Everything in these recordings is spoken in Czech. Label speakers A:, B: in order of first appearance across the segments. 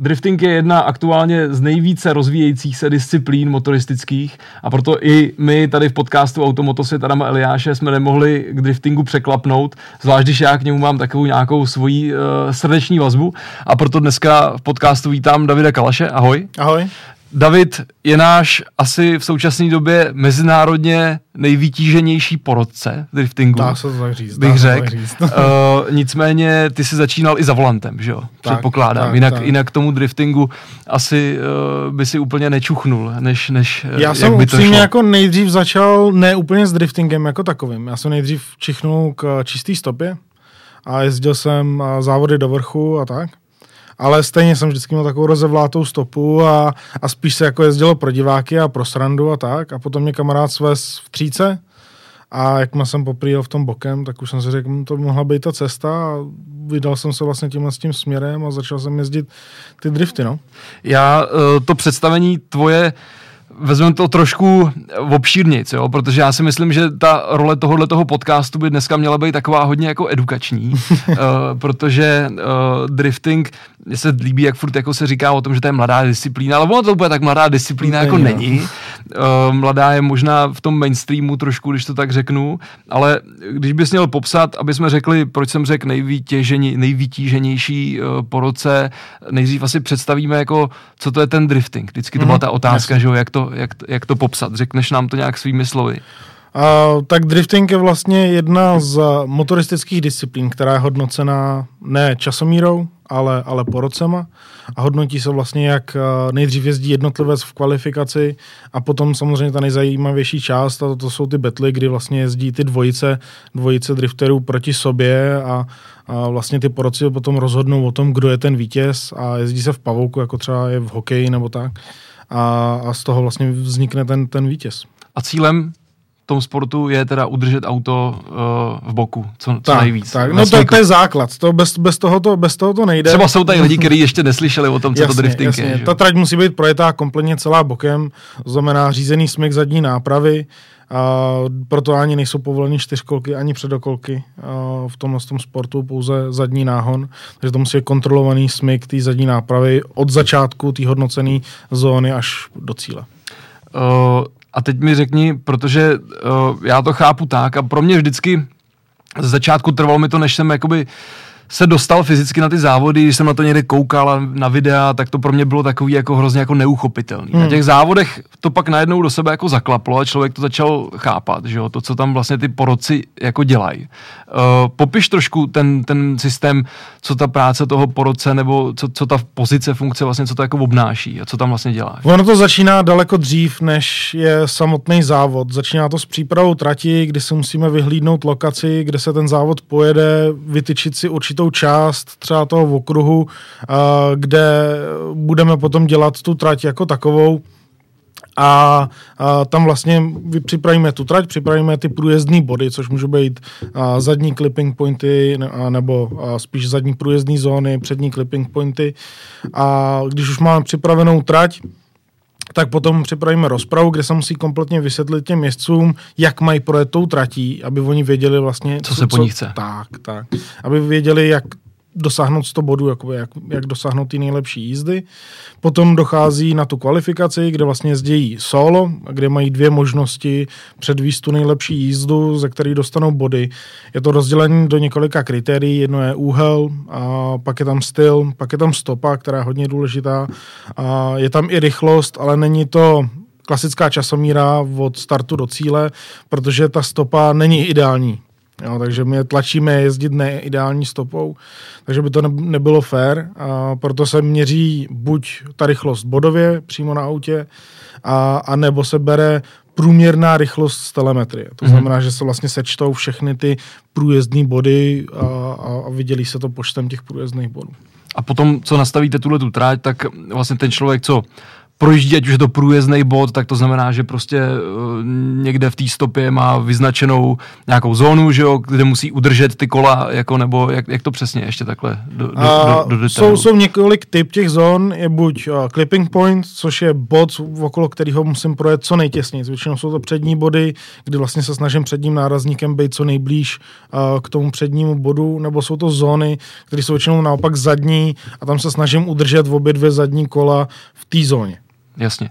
A: drifting je jedna aktuálně z nejvíce rozvíjejících se disciplín motoristických a proto i my tady v podcastu Automotosvět Adama Eliáše jsme nemohli k driftingu překlapnout, zvlášť když já k němu mám takovou nějakou svoji uh, srdeční vazbu a proto dneska v podcastu vítám Davida Kalaše. Ahoj.
B: Ahoj.
A: David je náš asi v současné době mezinárodně nejvytíženější porodce driftingu.
B: Dá se to tak říct.
A: Bych řekl. uh, nicméně ty jsi začínal i za volantem, že jo? Tak, Předpokládám. Tak, jinak, tak. jinak tomu driftingu asi uh, by si úplně nečuchnul, než, než
B: eh, Já jsem upřímně jako nejdřív začal ne úplně s driftingem jako takovým. Já jsem nejdřív čichnul k čistý stopě a jezdil jsem závody do vrchu a tak ale stejně jsem vždycky měl takovou rozevlátou stopu a, a spíš se jako jezdilo pro diváky a pro srandu a tak. A potom mě kamarád svez v tříce a jak jsem poprijel v tom bokem, tak už jsem si řekl, hm, to by mohla být ta cesta a vydal jsem se vlastně tímhle s tím směrem a začal jsem jezdit ty drifty, no.
A: Já eh, to představení tvoje vezmeme to trošku obšírnic, jo, protože já si myslím, že ta role tohohle toho podcastu by dneska měla být taková hodně jako edukační, uh, protože uh, drifting mně se líbí, jak furt jako se říká o tom, že to je mladá disciplína, ale ono to úplně tak mladá disciplína jako není. Uh, mladá je možná v tom mainstreamu trošku, když to tak řeknu, ale když bys měl popsat, aby jsme řekli, proč jsem řekl nejvytěžení, nejvytíženější uh, po roce, nejdřív asi představíme jako, co to je ten drifting. Vždycky to byla mhm, ta otázka, že jo, jak to, jak, jak to popsat. Řekneš nám to nějak svými slovy.
B: Uh, tak drifting je vlastně jedna z motoristických disciplín, která je hodnocena ne časomírou, ale, ale porocema a hodnotí se vlastně, jak nejdřív jezdí jednotlivec v kvalifikaci a potom samozřejmě ta nejzajímavější část, a to, to jsou ty betly, kdy vlastně jezdí ty dvojice, dvojice drifterů proti sobě a, a vlastně ty poroci potom rozhodnou o tom, kdo je ten vítěz a jezdí se v pavouku, jako třeba je v hokeji nebo tak a, a z toho vlastně vznikne ten, ten vítěz.
A: A cílem tom sportu je teda udržet auto uh, v boku, co, co
B: tak,
A: nejvíc.
B: Tak, no to, to je základ, to bez, bez, toho to, bez toho to nejde.
A: Třeba jsou tady lidi, kteří ještě neslyšeli o tom, co jasně, to drifting jasně. je.
B: Že? Ta trať musí být projetá kompletně celá bokem, to znamená řízený smyk zadní nápravy, a proto ani nejsou povoleny čtyřkolky, ani předokolky v tomhle tom sportu, pouze zadní náhon. Takže to musí být kontrolovaný smyk té zadní nápravy od začátku té hodnocené zóny až do cíle.
A: Uh, a teď mi řekni, protože uh, já to chápu tak a pro mě vždycky z začátku trvalo mi to, než jsem jakoby uh, se dostal fyzicky na ty závody, když jsem na to někde koukal na videa, tak to pro mě bylo takový jako hrozně jako neuchopitelný. Hmm. Na těch závodech to pak najednou do sebe jako zaklaplo a člověk to začal chápat, že jo, to, co tam vlastně ty poroci jako dělají. Uh, popiš trošku ten, ten systém, co ta práce toho porodce nebo co, co ta pozice, funkce vlastně, co to jako obnáší a co tam vlastně dělá.
B: Ono to začíná daleko dřív, než je samotný závod. Začíná to s přípravou trati, kdy si musíme vyhlídnout lokaci, kde se ten závod pojede, vytyčit si určitou určitou část třeba toho okruhu, kde budeme potom dělat tu trať jako takovou, a, a tam vlastně připravíme tu trať, připravíme ty průjezdní body, což můžou být a, zadní clipping pointy a, nebo a, spíš zadní průjezdní zóny, přední clipping pointy a když už máme připravenou trať, tak potom připravíme rozpravu, kde se musí kompletně vysvětlit těm městcům, jak mají projet tou tratí, aby oni věděli vlastně...
A: Co, co se po nich chce.
B: Tak, tak. Aby věděli, jak dosáhnout 100 bodů, jakoby jak, jak dosáhnout ty nejlepší jízdy. Potom dochází na tu kvalifikaci, kde vlastně jezdí solo, kde mají dvě možnosti předvíst tu nejlepší jízdu, ze které dostanou body. Je to rozdělení do několika kritérií. Jedno je úhel, a pak je tam styl, pak je tam stopa, která je hodně důležitá. A je tam i rychlost, ale není to klasická časomíra od startu do cíle, protože ta stopa není ideální Jo, takže my tlačíme jezdit neideální stopou, takže by to nebylo fair. A proto se měří buď ta rychlost bodově přímo na autě, a, a nebo se bere průměrná rychlost z telemetrie. To mm-hmm. znamená, že se vlastně sečtou všechny ty průjezdní body a, a, a vydělí se to počtem těch průjezdných bodů.
A: A potom, co nastavíte tuhle tu tráť, tak vlastně ten člověk, co projíždí, ať už je to průjezdný bod, tak to znamená, že prostě uh, někde v té stopě má vyznačenou nějakou zónu, že jo, kde musí udržet ty kola, jako, nebo jak, jak to přesně ještě takhle do, do, do, do, do
B: jsou, jsou několik typ těch zón, je buď uh, clipping point, což je bod, okolo kterého musím projet co nejtěsněji. Většinou jsou to přední body, kdy vlastně se snažím předním nárazníkem být co nejblíž uh, k tomu přednímu bodu, nebo jsou to zóny, které jsou většinou naopak zadní a tam se snažím udržet v obě dvě zadní kola v té zóně.
A: Jasně.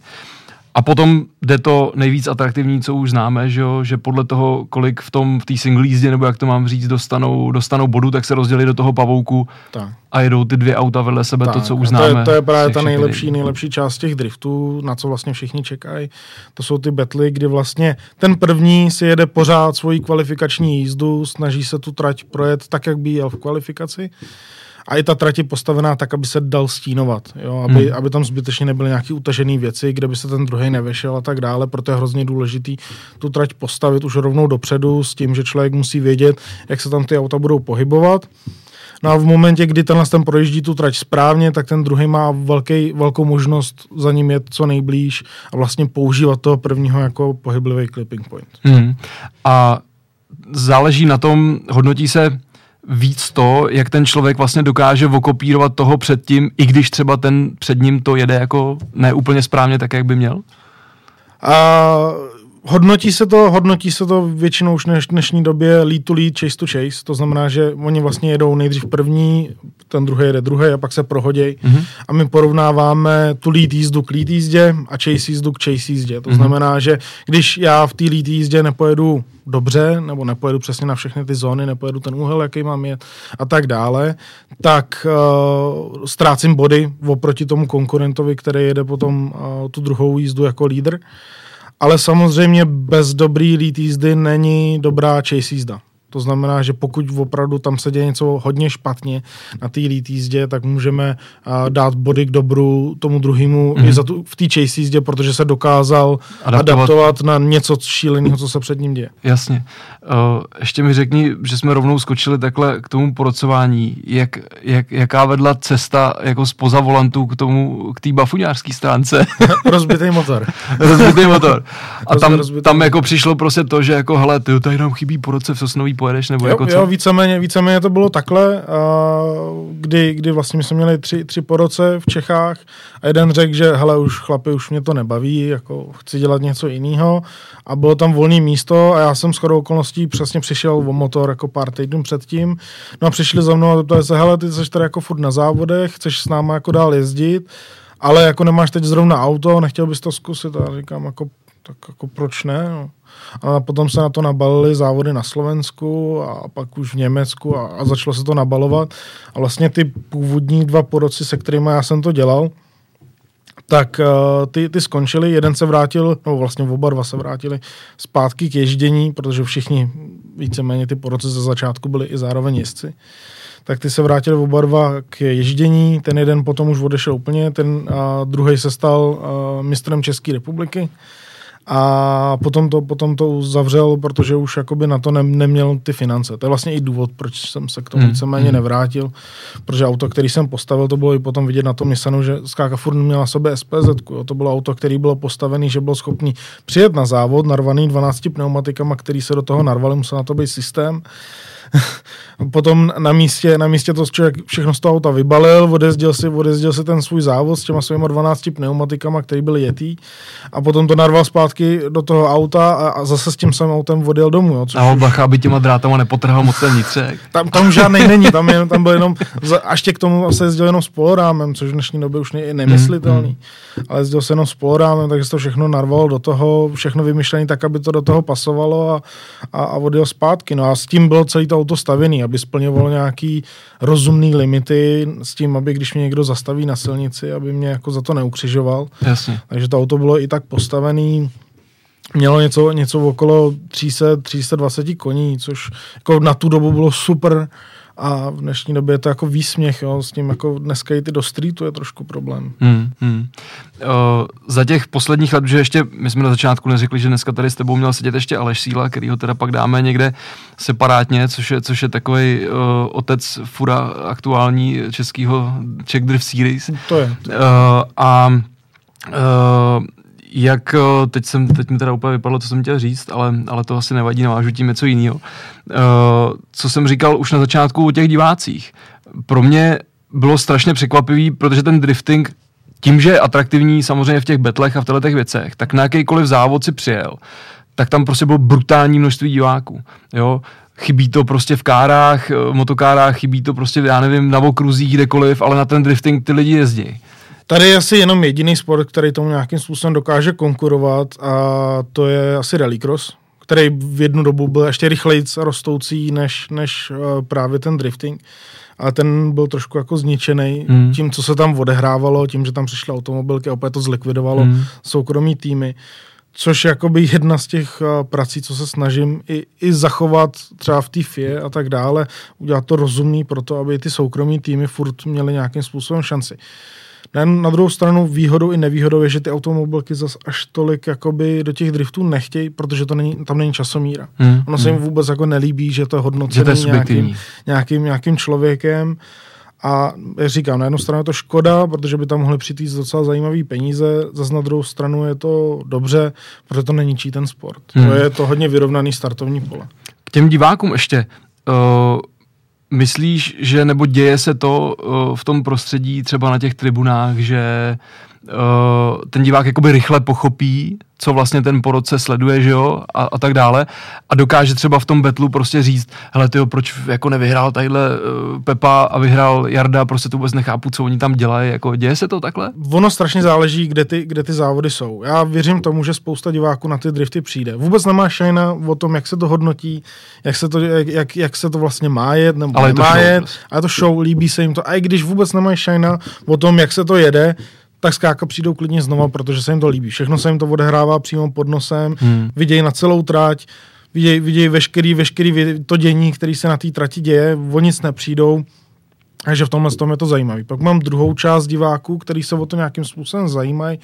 A: A potom jde to nejvíc atraktivní, co už známe, že, jo? že podle toho, kolik v tom v té single jízdě, nebo jak to mám říct, dostanou, dostanou bodu, tak se rozdělí do toho pavouku tak. a jedou ty dvě auta vedle sebe, tak. to, co už známe.
B: To je, to je právě ta nejlepší, nejlepší část těch driftů, na co vlastně všichni čekají. To jsou ty betly, kdy vlastně ten první si jede pořád svoji kvalifikační jízdu, snaží se tu trať projet tak, jak by jel v kvalifikaci a i ta trať je postavená tak, aby se dal stínovat, jo? Aby, hmm. aby tam zbytečně nebyly nějaké utažené věci, kde by se ten druhý nevešel a tak dále, proto je hrozně důležitý tu trať postavit už rovnou dopředu s tím, že člověk musí vědět, jak se tam ty auta budou pohybovat. No a v momentě, kdy tenhle ten projíždí tu trať správně, tak ten druhý má velký, velkou možnost za ním jet co nejblíž a vlastně používat toho prvního jako pohyblivý clipping point.
A: Hmm. A záleží na tom, hodnotí se víc to, jak ten člověk vlastně dokáže okopírovat toho předtím, i když třeba ten před ním to jede jako neúplně správně tak, jak by měl?
B: A hodnotí se to, hodnotí se to většinou už v dnešní době lead to lead, chase to chase, to znamená, že oni vlastně jedou nejdřív první, ten druhý jede druhý a pak se prohodějí mm-hmm. a my porovnáváme tu lead jízdu k lead jízdě a chase jízdu k chase jízdě. To mm-hmm. znamená, že když já v té lead jízdě nepojedu dobře, nebo nepojedu přesně na všechny ty zóny, nepojedu ten úhel, jaký mám je a tak dále, tak uh, ztrácím body oproti tomu konkurentovi, který jede potom uh, tu druhou jízdu jako lídr. Ale samozřejmě bez dobrý lead jízdy není dobrá chase jízda. To znamená, že pokud opravdu tam se děje něco hodně špatně na té elite jízdě, tak můžeme uh, dát body k dobru tomu druhému mm. i za tu, v té chase jízdě, protože se dokázal adaptovat, adaptovat na něco šíleného, co se před ním děje.
A: Jasně. Uh, ještě mi řekni, že jsme rovnou skočili takhle k tomu porocování. Jak, jak, jaká vedla cesta jako spoza volantu k tomu, k té bafuňářské stránce?
B: rozbitý motor.
A: rozbitý motor. A tam, tam jako přišlo prostě to, že jako hele, ty tady nám chybí poroce v Sosnový pojedeš, nebo
B: jo,
A: jako co?
B: Jo, víceméně, víceméně to bylo takhle, a kdy, kdy vlastně my jsme měli tři, tři poroce v Čechách a jeden řekl, že hele, už chlapi, už mě to nebaví, jako chci dělat něco jiného a bylo tam volné místo a já jsem skoro okolností přesně přišel o motor jako pár týdnů předtím. No a přišli za mnou a to se, hele, ty jsi tady jako furt na závodech, chceš s náma jako dál jezdit, ale jako nemáš teď zrovna auto, nechtěl bys to zkusit a říkám jako, tak jako proč ne, no. A potom se na to nabalily závody na Slovensku a pak už v Německu a, a začalo se to nabalovat. A vlastně ty původní dva poroci, se kterými já jsem to dělal, tak uh, ty, ty skončili, jeden se vrátil, nebo vlastně oba dva se vrátili zpátky k ježdění, protože všichni víceméně ty poroci ze začátku byli i zároveň jezdci. Tak ty se vrátili oba dva k ježdění, ten jeden potom už odešel úplně, ten uh, druhý se stal uh, mistrem České republiky a potom to, potom to zavřel, protože už jakoby na to ne, neměl ty finance. To je vlastně i důvod, proč jsem se k tomu hmm. víceméně hmm. nevrátil, protože auto, který jsem postavil, to bylo i potom vidět na tom Nissanu, že Skáka furt měla sobě SPZ. Jo. To bylo auto, který bylo postavený, že byl schopný přijet na závod, narvaný 12 pneumatikama, který se do toho narvali, musel na to být systém Potom na místě, na místě to člověk všechno z toho auta vybalil, odjezdil si, odjezdil si ten svůj závod s těma svýma 12 pneumatikama, který byly jetý a potom to narval zpátky do toho auta a, a zase s tím samým autem odjel domů. Jo,
A: což a bacha, aby těma drátama nepotrhal moc ten vnitřek.
B: Tam, tam žádný není, tam, je, tam byl jenom, a ještě k tomu se jezdil jenom s polorámem, což v dnešní době už je nemyslitelný. Mm, mm. Ale jezdil se jenom s polorámem, takže to všechno narval do toho, všechno vymyšlené tak, aby to do toho pasovalo a, a, a odjel zpátky. No a s tím bylo celý to auto stavěný, aby splňovalo nějaký rozumný limity s tím, aby když mě někdo zastaví na silnici, aby mě jako za to neukřižoval.
A: Jasně.
B: Takže to auto bylo i tak postavený, mělo něco, něco okolo 300, 320 koní, což jako na tu dobu bylo super a v dnešní době je to jako výsměch, jo, s tím jako dneska jít do streetu je trošku problém.
A: Hmm, hmm. O, za těch posledních let, že ještě my jsme na začátku neřekli, že dneska tady s tebou měl sedět ještě Aleš Síla, který ho teda pak dáme někde separátně, což je, což je takový otec fura aktuální českého Czech Drift Series.
B: To je. To je.
A: O, a Uh, jak, teď, jsem, teď mi teda úplně vypadlo, co jsem chtěl říct, ale, ale to asi nevadí, navážu tím něco jiného. Uh, co jsem říkal už na začátku o těch divácích. Pro mě bylo strašně překvapivý, protože ten drifting tím, že je atraktivní samozřejmě v těch betlech a v těchto věcech, tak na jakýkoliv závod si přijel, tak tam prostě bylo brutální množství diváků. Jo? Chybí to prostě v kárách, motokárách, chybí to prostě, já nevím, na okruzích, kdekoliv, ale na ten drifting ty lidi jezdí.
B: Tady je asi jenom jediný sport, který tomu nějakým způsobem dokáže konkurovat a to je asi rallycross, který v jednu dobu byl ještě rychleji rostoucí než, než uh, právě ten drifting. A ten byl trošku jako zničený hmm. tím, co se tam odehrávalo, tím, že tam přišly automobilky a opět to zlikvidovalo hmm. soukromí týmy. Což je jakoby jedna z těch uh, prací, co se snažím i, i zachovat třeba v té FIE a tak dále, udělat to rozumný pro to, aby ty soukromí týmy furt měly nějakým způsobem šanci. Uh, na, na druhou stranu výhodou i nevýhodou je, že ty automobilky zas až tolik jakoby do těch driftů nechtějí, protože to není, tam není časomíra. Hmm. Ono se jim hmm. vůbec jako nelíbí, že to je hodnocené nějakým, nějakým, nějakým člověkem. A jak říkám, na jednu stranu je to škoda, protože by tam mohly přijít docela zajímavý peníze, zase na druhou stranu je to dobře, protože to neníčí ten sport. Hmm. To je to hodně vyrovnaný startovní pole.
A: K těm divákům ještě. Uh Myslíš, že nebo děje se to uh, v tom prostředí třeba na těch tribunách, že ten divák jakoby rychle pochopí, co vlastně ten po roce sleduje, že jo, a, a tak dále. A dokáže třeba v tom betlu prostě říct, hele tyjo, proč jako nevyhrál tadyhle uh, Pepa a vyhrál Jarda, prostě to vůbec nechápu, co oni tam dělají, jako děje se to takhle?
B: Ono strašně záleží, kde ty, kde ty závody jsou. Já věřím tomu, že spousta diváků na ty drifty přijde. Vůbec nemá šajna o tom, jak se to hodnotí, jak se to, jak, jak, jak se to vlastně má jet, nebo Ale nemá jet, prostě. a je to show, líbí se jim to. A i když vůbec nemají šajna o tom, jak se to jede, tak zkrátka přijdou klidně znova, protože se jim to líbí. Všechno se jim to odehrává přímo pod nosem, hmm. vidějí na celou trať, vidějí, vidějí veškerý, veškerý to dění, který se na té trati děje, o nic nepřijdou, takže v tomhle tom je to zajímavé. Pak mám druhou část diváků, který se o to nějakým způsobem zajímají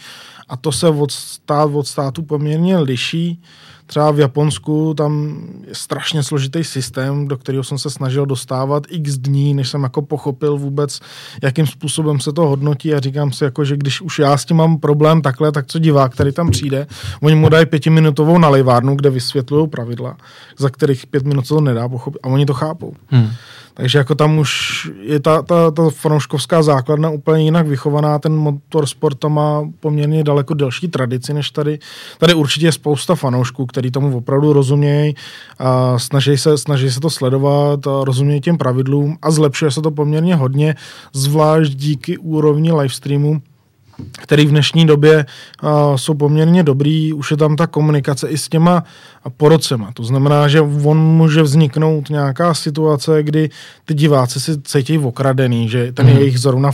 B: a to se od, stát, od státu poměrně liší. Třeba v Japonsku tam je strašně složitý systém, do kterého jsem se snažil dostávat x dní, než jsem jako pochopil vůbec, jakým způsobem se to hodnotí a říkám si, jako, že když už já s tím mám problém takhle, tak co divák, který tam přijde, oni mu dají pětiminutovou nalejvárnu, kde vysvětlují pravidla, za kterých pět minut se to nedá pochopit a oni to chápou. Hmm. Takže jako tam už je ta, ta, ta fanouškovská základna úplně jinak vychovaná, ten motorsport tam má poměrně daleko delší tradici než tady. Tady určitě je spousta fanoušků, který tomu opravdu rozumějí a snaží se, snaží se to sledovat a rozumějí těm pravidlům a zlepšuje se to poměrně hodně, zvlášť díky úrovni livestreamu, který v dnešní době uh, jsou poměrně dobrý, už je tam ta komunikace i s těma porocema. To znamená, že on může vzniknout nějaká situace, kdy ty diváci si cítí okradený, že ten mm. jejich zrovna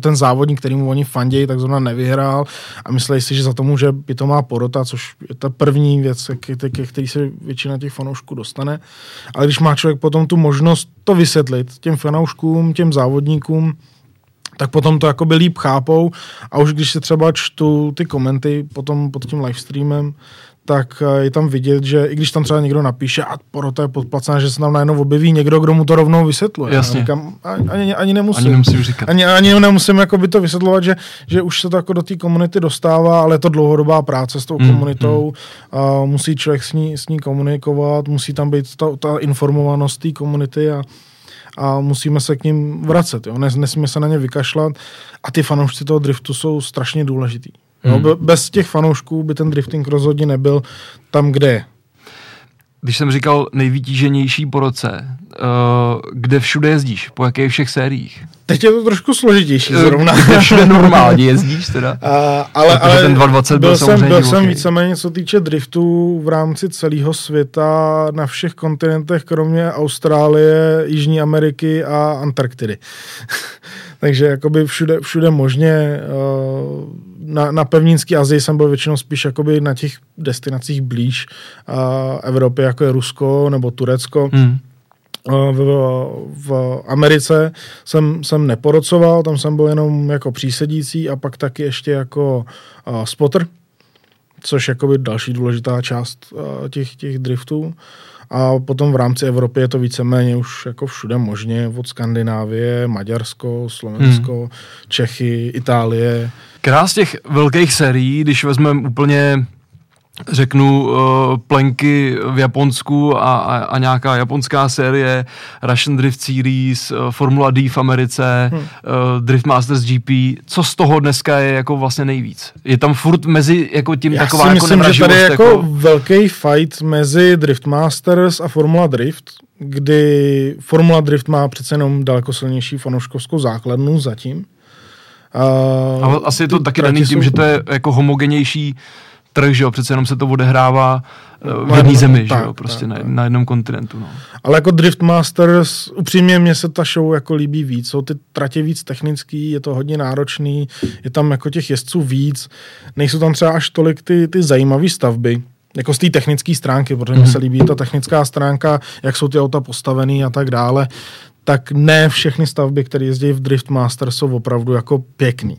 B: ten závodník, kterýmu oni fandějí, tak zrovna nevyhrál a myslí si, že za to může pitomá porota, což je ta první věc, ke který se většina těch fanoušků dostane. Ale když má člověk potom tu možnost to vysvětlit těm fanouškům, těm závodníkům, tak potom to jakoby líp chápou a už když se třeba čtu ty komenty potom pod tím livestreamem, tak eh, je tam vidět, že i když tam třeba někdo napíše a porota je podplacená, že se tam najednou objeví někdo, kdo mu to rovnou vysvětluje.
A: Jasně.
B: Říkám, ani, ani nemusím.
A: Ani nemusím říkat.
B: Ani, ani nemusím jako by to vysvětlovat, že, že už se to jako do té komunity dostává, ale je to dlouhodobá práce s tou mm, komunitou. Mm. A musí člověk s ní, s ní komunikovat, musí tam být ta, ta informovanost té komunity a, a musíme se k ním vracet. Jo? Nesmíme se na ně vykašlat a ty fanoušci toho driftu jsou strašně důležitý. Jo? Hmm. Bez těch fanoušků by ten drifting rozhodně nebyl tam, kde je.
A: Když jsem říkal nejvytíženější po roce, uh, kde všude jezdíš? Po jakých všech sériích?
B: Teď je to trošku složitější zrovna.
A: Kde všude normálně jezdíš teda? Uh,
B: ale, ale ten 220 byl, byl jsem, byl jsem víceméně, co týče driftu v rámci celého světa na všech kontinentech, kromě Austrálie, Jižní Ameriky a Antarktidy. Takže jakoby všude, všude možně. Uh, na, na pevninský Azii jsem byl většinou spíš jakoby na těch destinacích blíž Evropy, jako je Rusko nebo Turecko. Hmm v, v Americe jsem, jsem neporocoval, tam jsem byl jenom jako přísedící a pak taky ještě jako uh, spotter, což je jakoby další důležitá část těch, těch driftů. A potom v rámci Evropy je to víceméně už jako všude možně, od Skandinávie, Maďarsko, Slovensko, hmm. Čechy, Itálie.
A: Která z těch velkých sérií, když vezmeme úplně řeknu uh, plenky v Japonsku a, a, a nějaká japonská série, Russian Drift Series, uh, Formula D v Americe, hmm. uh, Drift Masters GP, co z toho dneska je jako vlastně nejvíc? Je tam furt mezi jako tím
B: Já
A: taková
B: si
A: jako
B: myslím, že tady je jako,
A: jako
B: velký fight mezi Drift Masters a Formula Drift, kdy Formula Drift má přece jenom daleko silnější fanouškovskou základnu zatím.
A: Uh, Ale asi je to taky daný tím,
B: jsou...
A: že to je jako homogenější trh, že jo, přece jenom se to odehrává eh, v jedné zemi, tak, že jo, prostě tak, na, tak. na jednom kontinentu, no.
B: Ale jako Drift Masters, upřímně mně se ta show jako líbí víc, jsou ty tratě víc technický, je to hodně náročný, je tam jako těch jezdců víc, nejsou tam třeba až tolik ty, ty zajímavé stavby, jako z té technické stránky, protože mi se líbí ta technická stránka, jak jsou ty auta postavený a tak dále, tak ne všechny stavby, které jezdí v Drift Masters, jsou opravdu jako pěkný.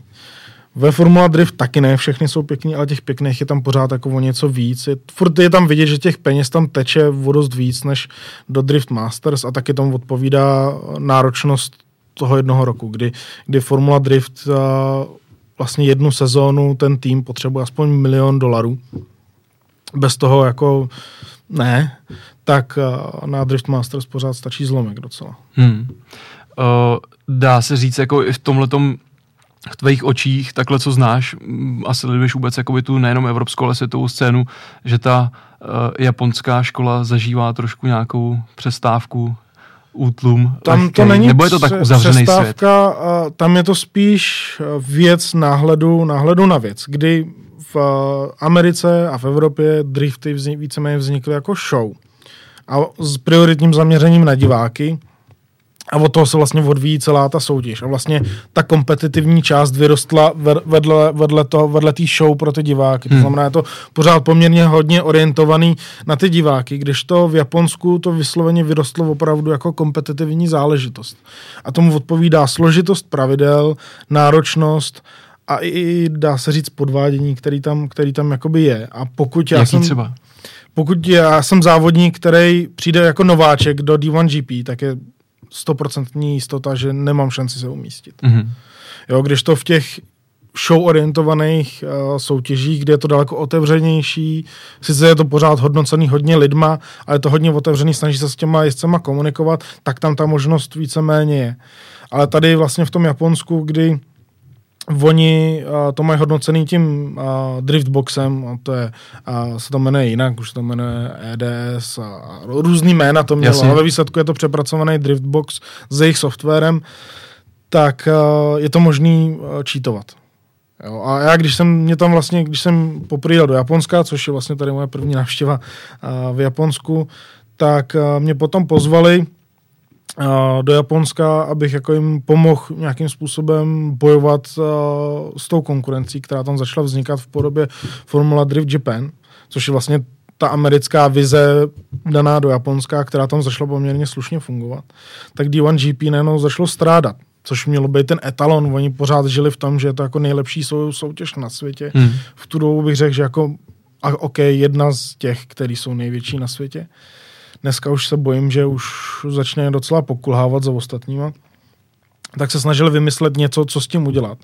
B: Ve Formula Drift taky ne všechny jsou pěkný, ale těch pěkných je tam pořád jako o něco víc. Je, furt je tam vidět, že těch peněz tam teče o dost víc než do Drift Masters a taky tomu odpovídá náročnost toho jednoho roku, kdy, kdy Formula Drift a vlastně jednu sezónu ten tým potřebuje aspoň milion dolarů. Bez toho jako ne, tak na Drift Masters pořád stačí zlomek docela.
A: Hmm. Uh, dá se říct, jako i v tomhletom v tvých očích, takhle co znáš, a sleduješ vůbec jakoby tu nejenom evropskou, ale světovou scénu, že ta uh, japonská škola zažívá trošku nějakou přestávku, útlum.
B: Tam
A: lehkej.
B: to není
A: Nebo je to tak uzavřený
B: přestávka, svět? tam je to spíš věc náhledu, náhledu na věc, kdy v Americe a v Evropě drifty vznik, víceméně vznikly jako show. A s prioritním zaměřením na diváky, a od toho se vlastně odvíjí celá ta soutěž. A vlastně ta kompetitivní část vyrostla vedle, vedle, toho, vedle té show pro ty diváky. Hmm. To znamená, je to pořád poměrně hodně orientovaný na ty diváky, když to v Japonsku to vysloveně vyrostlo opravdu jako kompetitivní záležitost. A tomu odpovídá složitost pravidel, náročnost a i, dá se říct, podvádění, který tam, který tam jakoby je. A pokud já
A: Jaký
B: jsem...
A: třeba?
B: Pokud já jsem závodník, který přijde jako nováček do D1GP, tak je stoprocentní jistota, že nemám šanci se umístit. Mm-hmm. Jo, když to v těch show orientovaných uh, soutěžích, kde je to daleko otevřenější, sice je to pořád hodnocený hodně lidma, ale je to hodně otevřený, snaží se s těma jezdcema komunikovat, tak tam ta možnost víceméně je. Ale tady vlastně v tom Japonsku, kdy Oni uh, to mají hodnocený tím uh, driftboxem, a to je, uh, se to jmenuje jinak, už se to jmenuje EDS a, a různý jména to mělo, Jasně. ale ve výsledku je to přepracovaný driftbox s jejich softwarem, tak uh, je to možný uh, cheatovat. Jo, a já, když jsem mě tam vlastně, když jsem poprýl do Japonska, což je vlastně tady moje první návštěva uh, v Japonsku, tak uh, mě potom pozvali do Japonska, abych jako jim pomohl nějakým způsobem bojovat uh, s tou konkurencí, která tam začala vznikat v podobě Formula Drift Japan, což je vlastně ta americká vize daná do Japonska, která tam začala poměrně slušně fungovat, tak D1GP najednou začalo strádat což mělo být ten etalon. Oni pořád žili v tom, že je to jako nejlepší sou, soutěž na světě. Hmm. V tu dobu bych řekl, že jako a OK, jedna z těch, který jsou největší na světě. Dneska už se bojím, že už začne docela pokulhávat za ostatníma. Tak se snažili vymyslet něco, co s tím udělat.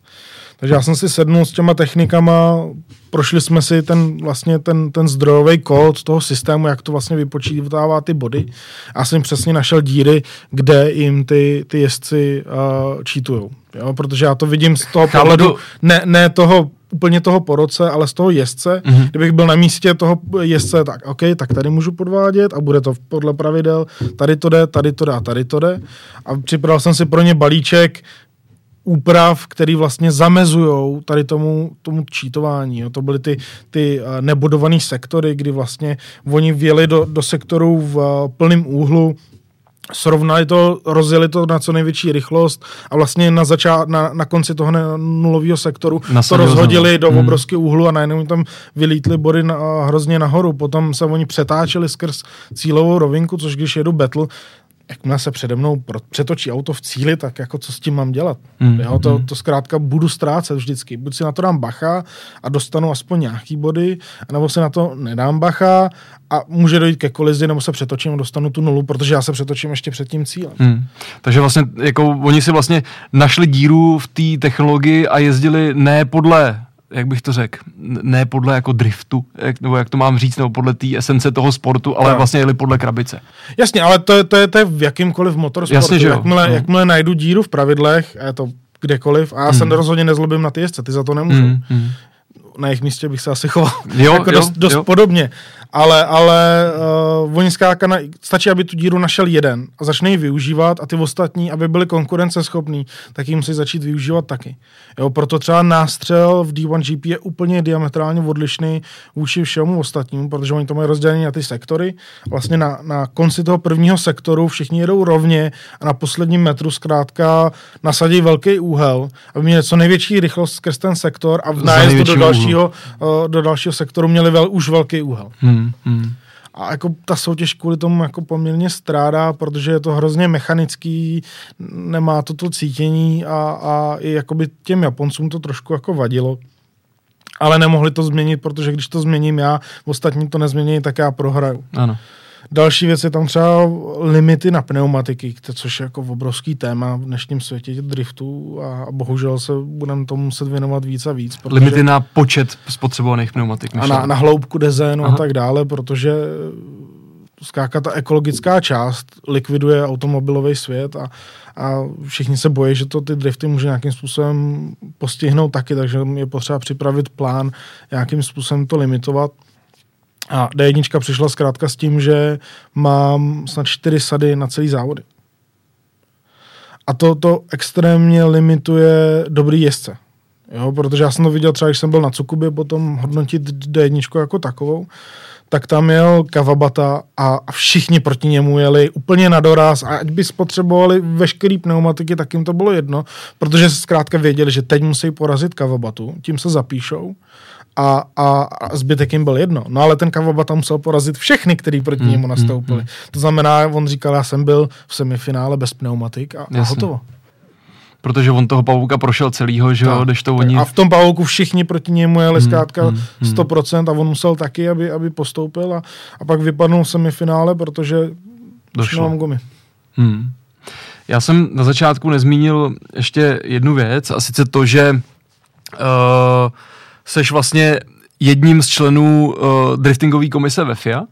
B: Takže já jsem si sednul s těma technikama, prošli jsme si ten, vlastně ten, ten zdrojový kód toho systému, jak to vlastně vypočítává ty body. A jsem přesně našel díry, kde jim ty, ty jezdci uh, čítujou. Jo? Protože já to vidím z toho pohledu, ne, ne toho úplně toho poroce, ale z toho jezdce. Mm-hmm. Kdybych byl na místě toho jezdce, tak OK, tak tady můžu podvádět a bude to podle pravidel. Tady to jde, tady to jde a tady to jde. A připravil jsem si pro ně balíček úprav, který vlastně zamezují tady tomu, tomu čítování. Jo. To byly ty, ty eh, nebudované sektory, kdy vlastně oni vjeli do, do sektorů v uh, plném úhlu, srovnali to, rozjeli to na co největší rychlost a vlastně na, začá, na, na konci toho nulového sektoru Nasadil to rozhodili do hmm. obrovského úhlu a najednou tam vylítly body na, hrozně nahoru. Potom se oni přetáčeli skrz cílovou rovinku, což když jedu battle, jakmile se přede mnou přetočí auto v cíli, tak jako co s tím mám dělat? Mm, jo, to, mm. to zkrátka budu ztrácet vždycky. Buď si na to dám bacha a dostanu aspoň nějaký body, nebo se na to nedám bacha a může dojít ke kolizi, nebo se přetočím a dostanu tu nulu, protože já se přetočím ještě před tím cílem. Mm.
A: Takže vlastně jako oni si vlastně našli díru v té technologii a jezdili ne podle jak bych to řekl, ne podle jako driftu, jak, nebo jak to mám říct, nebo podle té esence toho sportu, ale no. vlastně jeli podle krabice.
B: Jasně, ale to je, to je, to je v jakýmkoliv motorsportu. Jasně, že jo. Jakmile, no. jakmile najdu díru v pravidlech, a je to kdekoliv, a já mm. se rozhodně nezlobím na ty jezdce, ty za to nemůžou. Mm, mm. Na jejich místě bych se asi choval jo, jako jo, dost, dost jo. podobně ale, ale uh, oni na, stačí, aby tu díru našel jeden a začne ji využívat a ty ostatní, aby byli konkurenceschopní, tak ji musí začít využívat taky. Jo, proto třeba nástřel v D1 GP je úplně diametrálně odlišný vůči všemu ostatnímu, protože oni to mají rozdělené na ty sektory. Vlastně na, na konci toho prvního sektoru všichni jedou rovně a na posledním metru zkrátka nasadí velký úhel, aby měli co největší rychlost skrz ten sektor a v nájezdu do dalšího, uh, do dalšího sektoru měli vel, už velký úhel. Hmm. Hmm. A jako ta soutěž kvůli tomu jako poměrně strádá, protože je to hrozně mechanický, nemá to to cítění a, a i jakoby těm Japoncům to trošku jako vadilo. Ale nemohli to změnit, protože když to změním já, ostatní to nezmění, tak já prohraju.
A: Ano.
B: Další věc je tam třeba limity na pneumatiky, což je jako obrovský téma v dnešním světě driftu a bohužel se budeme tomu muset věnovat víc a víc.
A: Protože... Limity na počet spotřebovaných pneumatik.
B: A na, na hloubku dezénu a tak dále, protože zkrátka ta ekologická část likviduje automobilový svět a, a všichni se bojí, že to ty drifty může nějakým způsobem postihnout taky, takže je potřeba připravit plán, nějakým způsobem to limitovat. A D1 přišla zkrátka s tím, že mám snad čtyři sady na celý závody. A to, to extrémně limituje dobrý jezdce. Jo, protože já jsem to viděl třeba, když jsem byl na Cukubě potom hodnotit D1 jako takovou, tak tam jel Kavabata a všichni proti němu jeli úplně na doraz a ať by spotřebovali veškerý pneumatiky, tak jim to bylo jedno, protože zkrátka věděli, že teď musí porazit Kavabatu, tím se zapíšou a, a, a zbytek jim byl jedno. No ale ten Kawabata musel porazit všechny, kteří proti hmm, němu nastoupili. Hmm, hmm. To znamená, on říkal, já jsem byl v semifinále bez pneumatik a, a hotovo.
A: Protože on toho pavouka prošel celýho, že jo, když to oni...
B: A v tom pavouku všichni proti němu jeli hmm, zkrátka hmm, hmm. 100% a on musel taky, aby, aby postoupil a, a pak vypadnul semifinále, protože došlo mám gumy. Hmm.
A: Já jsem na začátku nezmínil ještě jednu věc a sice to, že uh, seš vlastně jedním z členů uh, driftingové komise ve FIA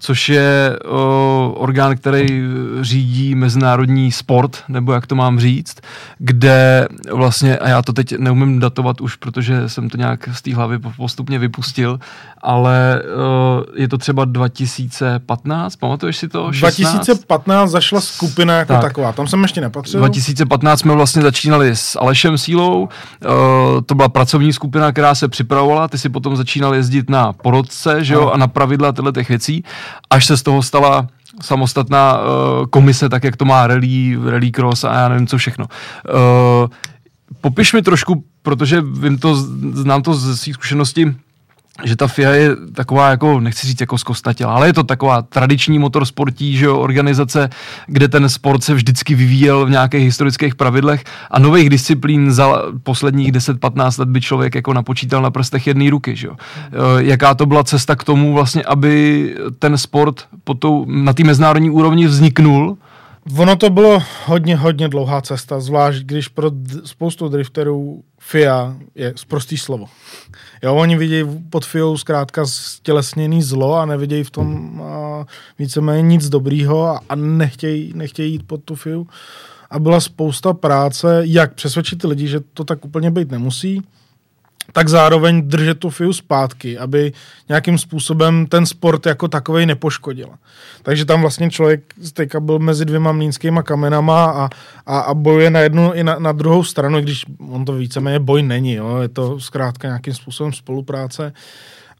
A: což je o, orgán, který řídí mezinárodní sport, nebo jak to mám říct, kde vlastně, a já to teď neumím datovat už, protože jsem to nějak z té hlavy postupně vypustil, ale o, je to třeba 2015, pamatuješ si to?
B: 16? 2015 zašla skupina jako tak. taková, tam jsem ještě nepatřil.
A: 2015 jsme vlastně začínali s Alešem Sílou, o, to byla pracovní skupina, která se připravovala, ty si potom začínal jezdit na porodce, že jo, a na pravidla tyhle těch věcí až se z toho stala samostatná uh, komise, tak jak to má rally, rally cross a já nevím co všechno. Uh, popiš mi trošku, protože vím to, znám to ze svých zkušeností, že ta FIA je taková jako, nechci říct jako zkostatěla, ale je to taková tradiční motorsportí, že jo, organizace, kde ten sport se vždycky vyvíjel v nějakých historických pravidlech a nových disciplín za posledních 10-15 let by člověk jako napočítal na prstech jedné ruky, že jo. Eh, jaká to byla cesta k tomu vlastně, aby ten sport po tou, na té mezinárodní úrovni vzniknul,
B: Ono to bylo hodně, hodně dlouhá cesta, zvlášť když pro spoustu drifterů FIA je prostý slovo. Jo, oni vidějí pod FIA zkrátka stělesněný zlo a nevidějí v tom a, víceméně nic dobrýho a, a nechtějí, nechtějí jít pod tu FIA. A byla spousta práce, jak přesvědčit ty lidi, že to tak úplně být nemusí, tak zároveň držet tu FIU zpátky, aby nějakým způsobem ten sport jako takovej nepoškodil. Takže tam vlastně člověk teďka byl mezi dvěma mlínskýma kamenama a, a, a bojuje na jednu i na, na druhou stranu, když on to víceméně boj není, jo? je to zkrátka nějakým způsobem spolupráce.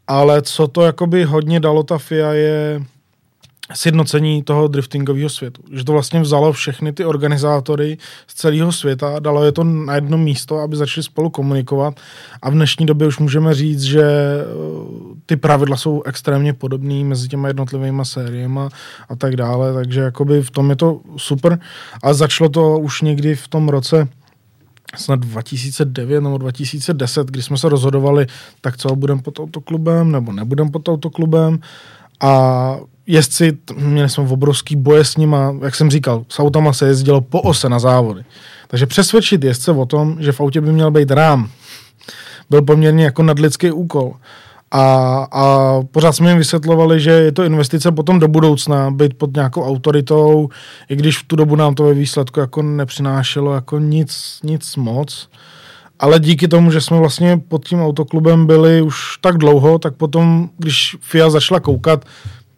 B: Ale co to jakoby hodně dalo ta FIA je sjednocení toho driftingového světu. Že to vlastně vzalo všechny ty organizátory z celého světa, dalo je to na jedno místo, aby začali spolu komunikovat. A v dnešní době už můžeme říct, že eh, ty pravidla jsou extrémně podobné mezi těma jednotlivými sériemi a tak dále, takže jakoby v tom je to super. A začalo to už někdy v tom roce snad 2009 nebo 2010, kdy jsme se rozhodovali, tak co, budeme pod autoklubem nebo nebudeme pod autoklubem. A jezdci, měli jsme obrovský boje s nima, jak jsem říkal, s autama se jezdilo po ose na závody. Takže přesvědčit jezdce o tom, že v autě by měl být rám, byl poměrně jako nadlidský úkol. A, a pořád jsme jim vysvětlovali, že je to investice potom do budoucna, být pod nějakou autoritou, i když v tu dobu nám to ve výsledku jako nepřinášelo jako nic, nic moc. Ale díky tomu, že jsme vlastně pod tím autoklubem byli už tak dlouho, tak potom, když FIA začala koukat,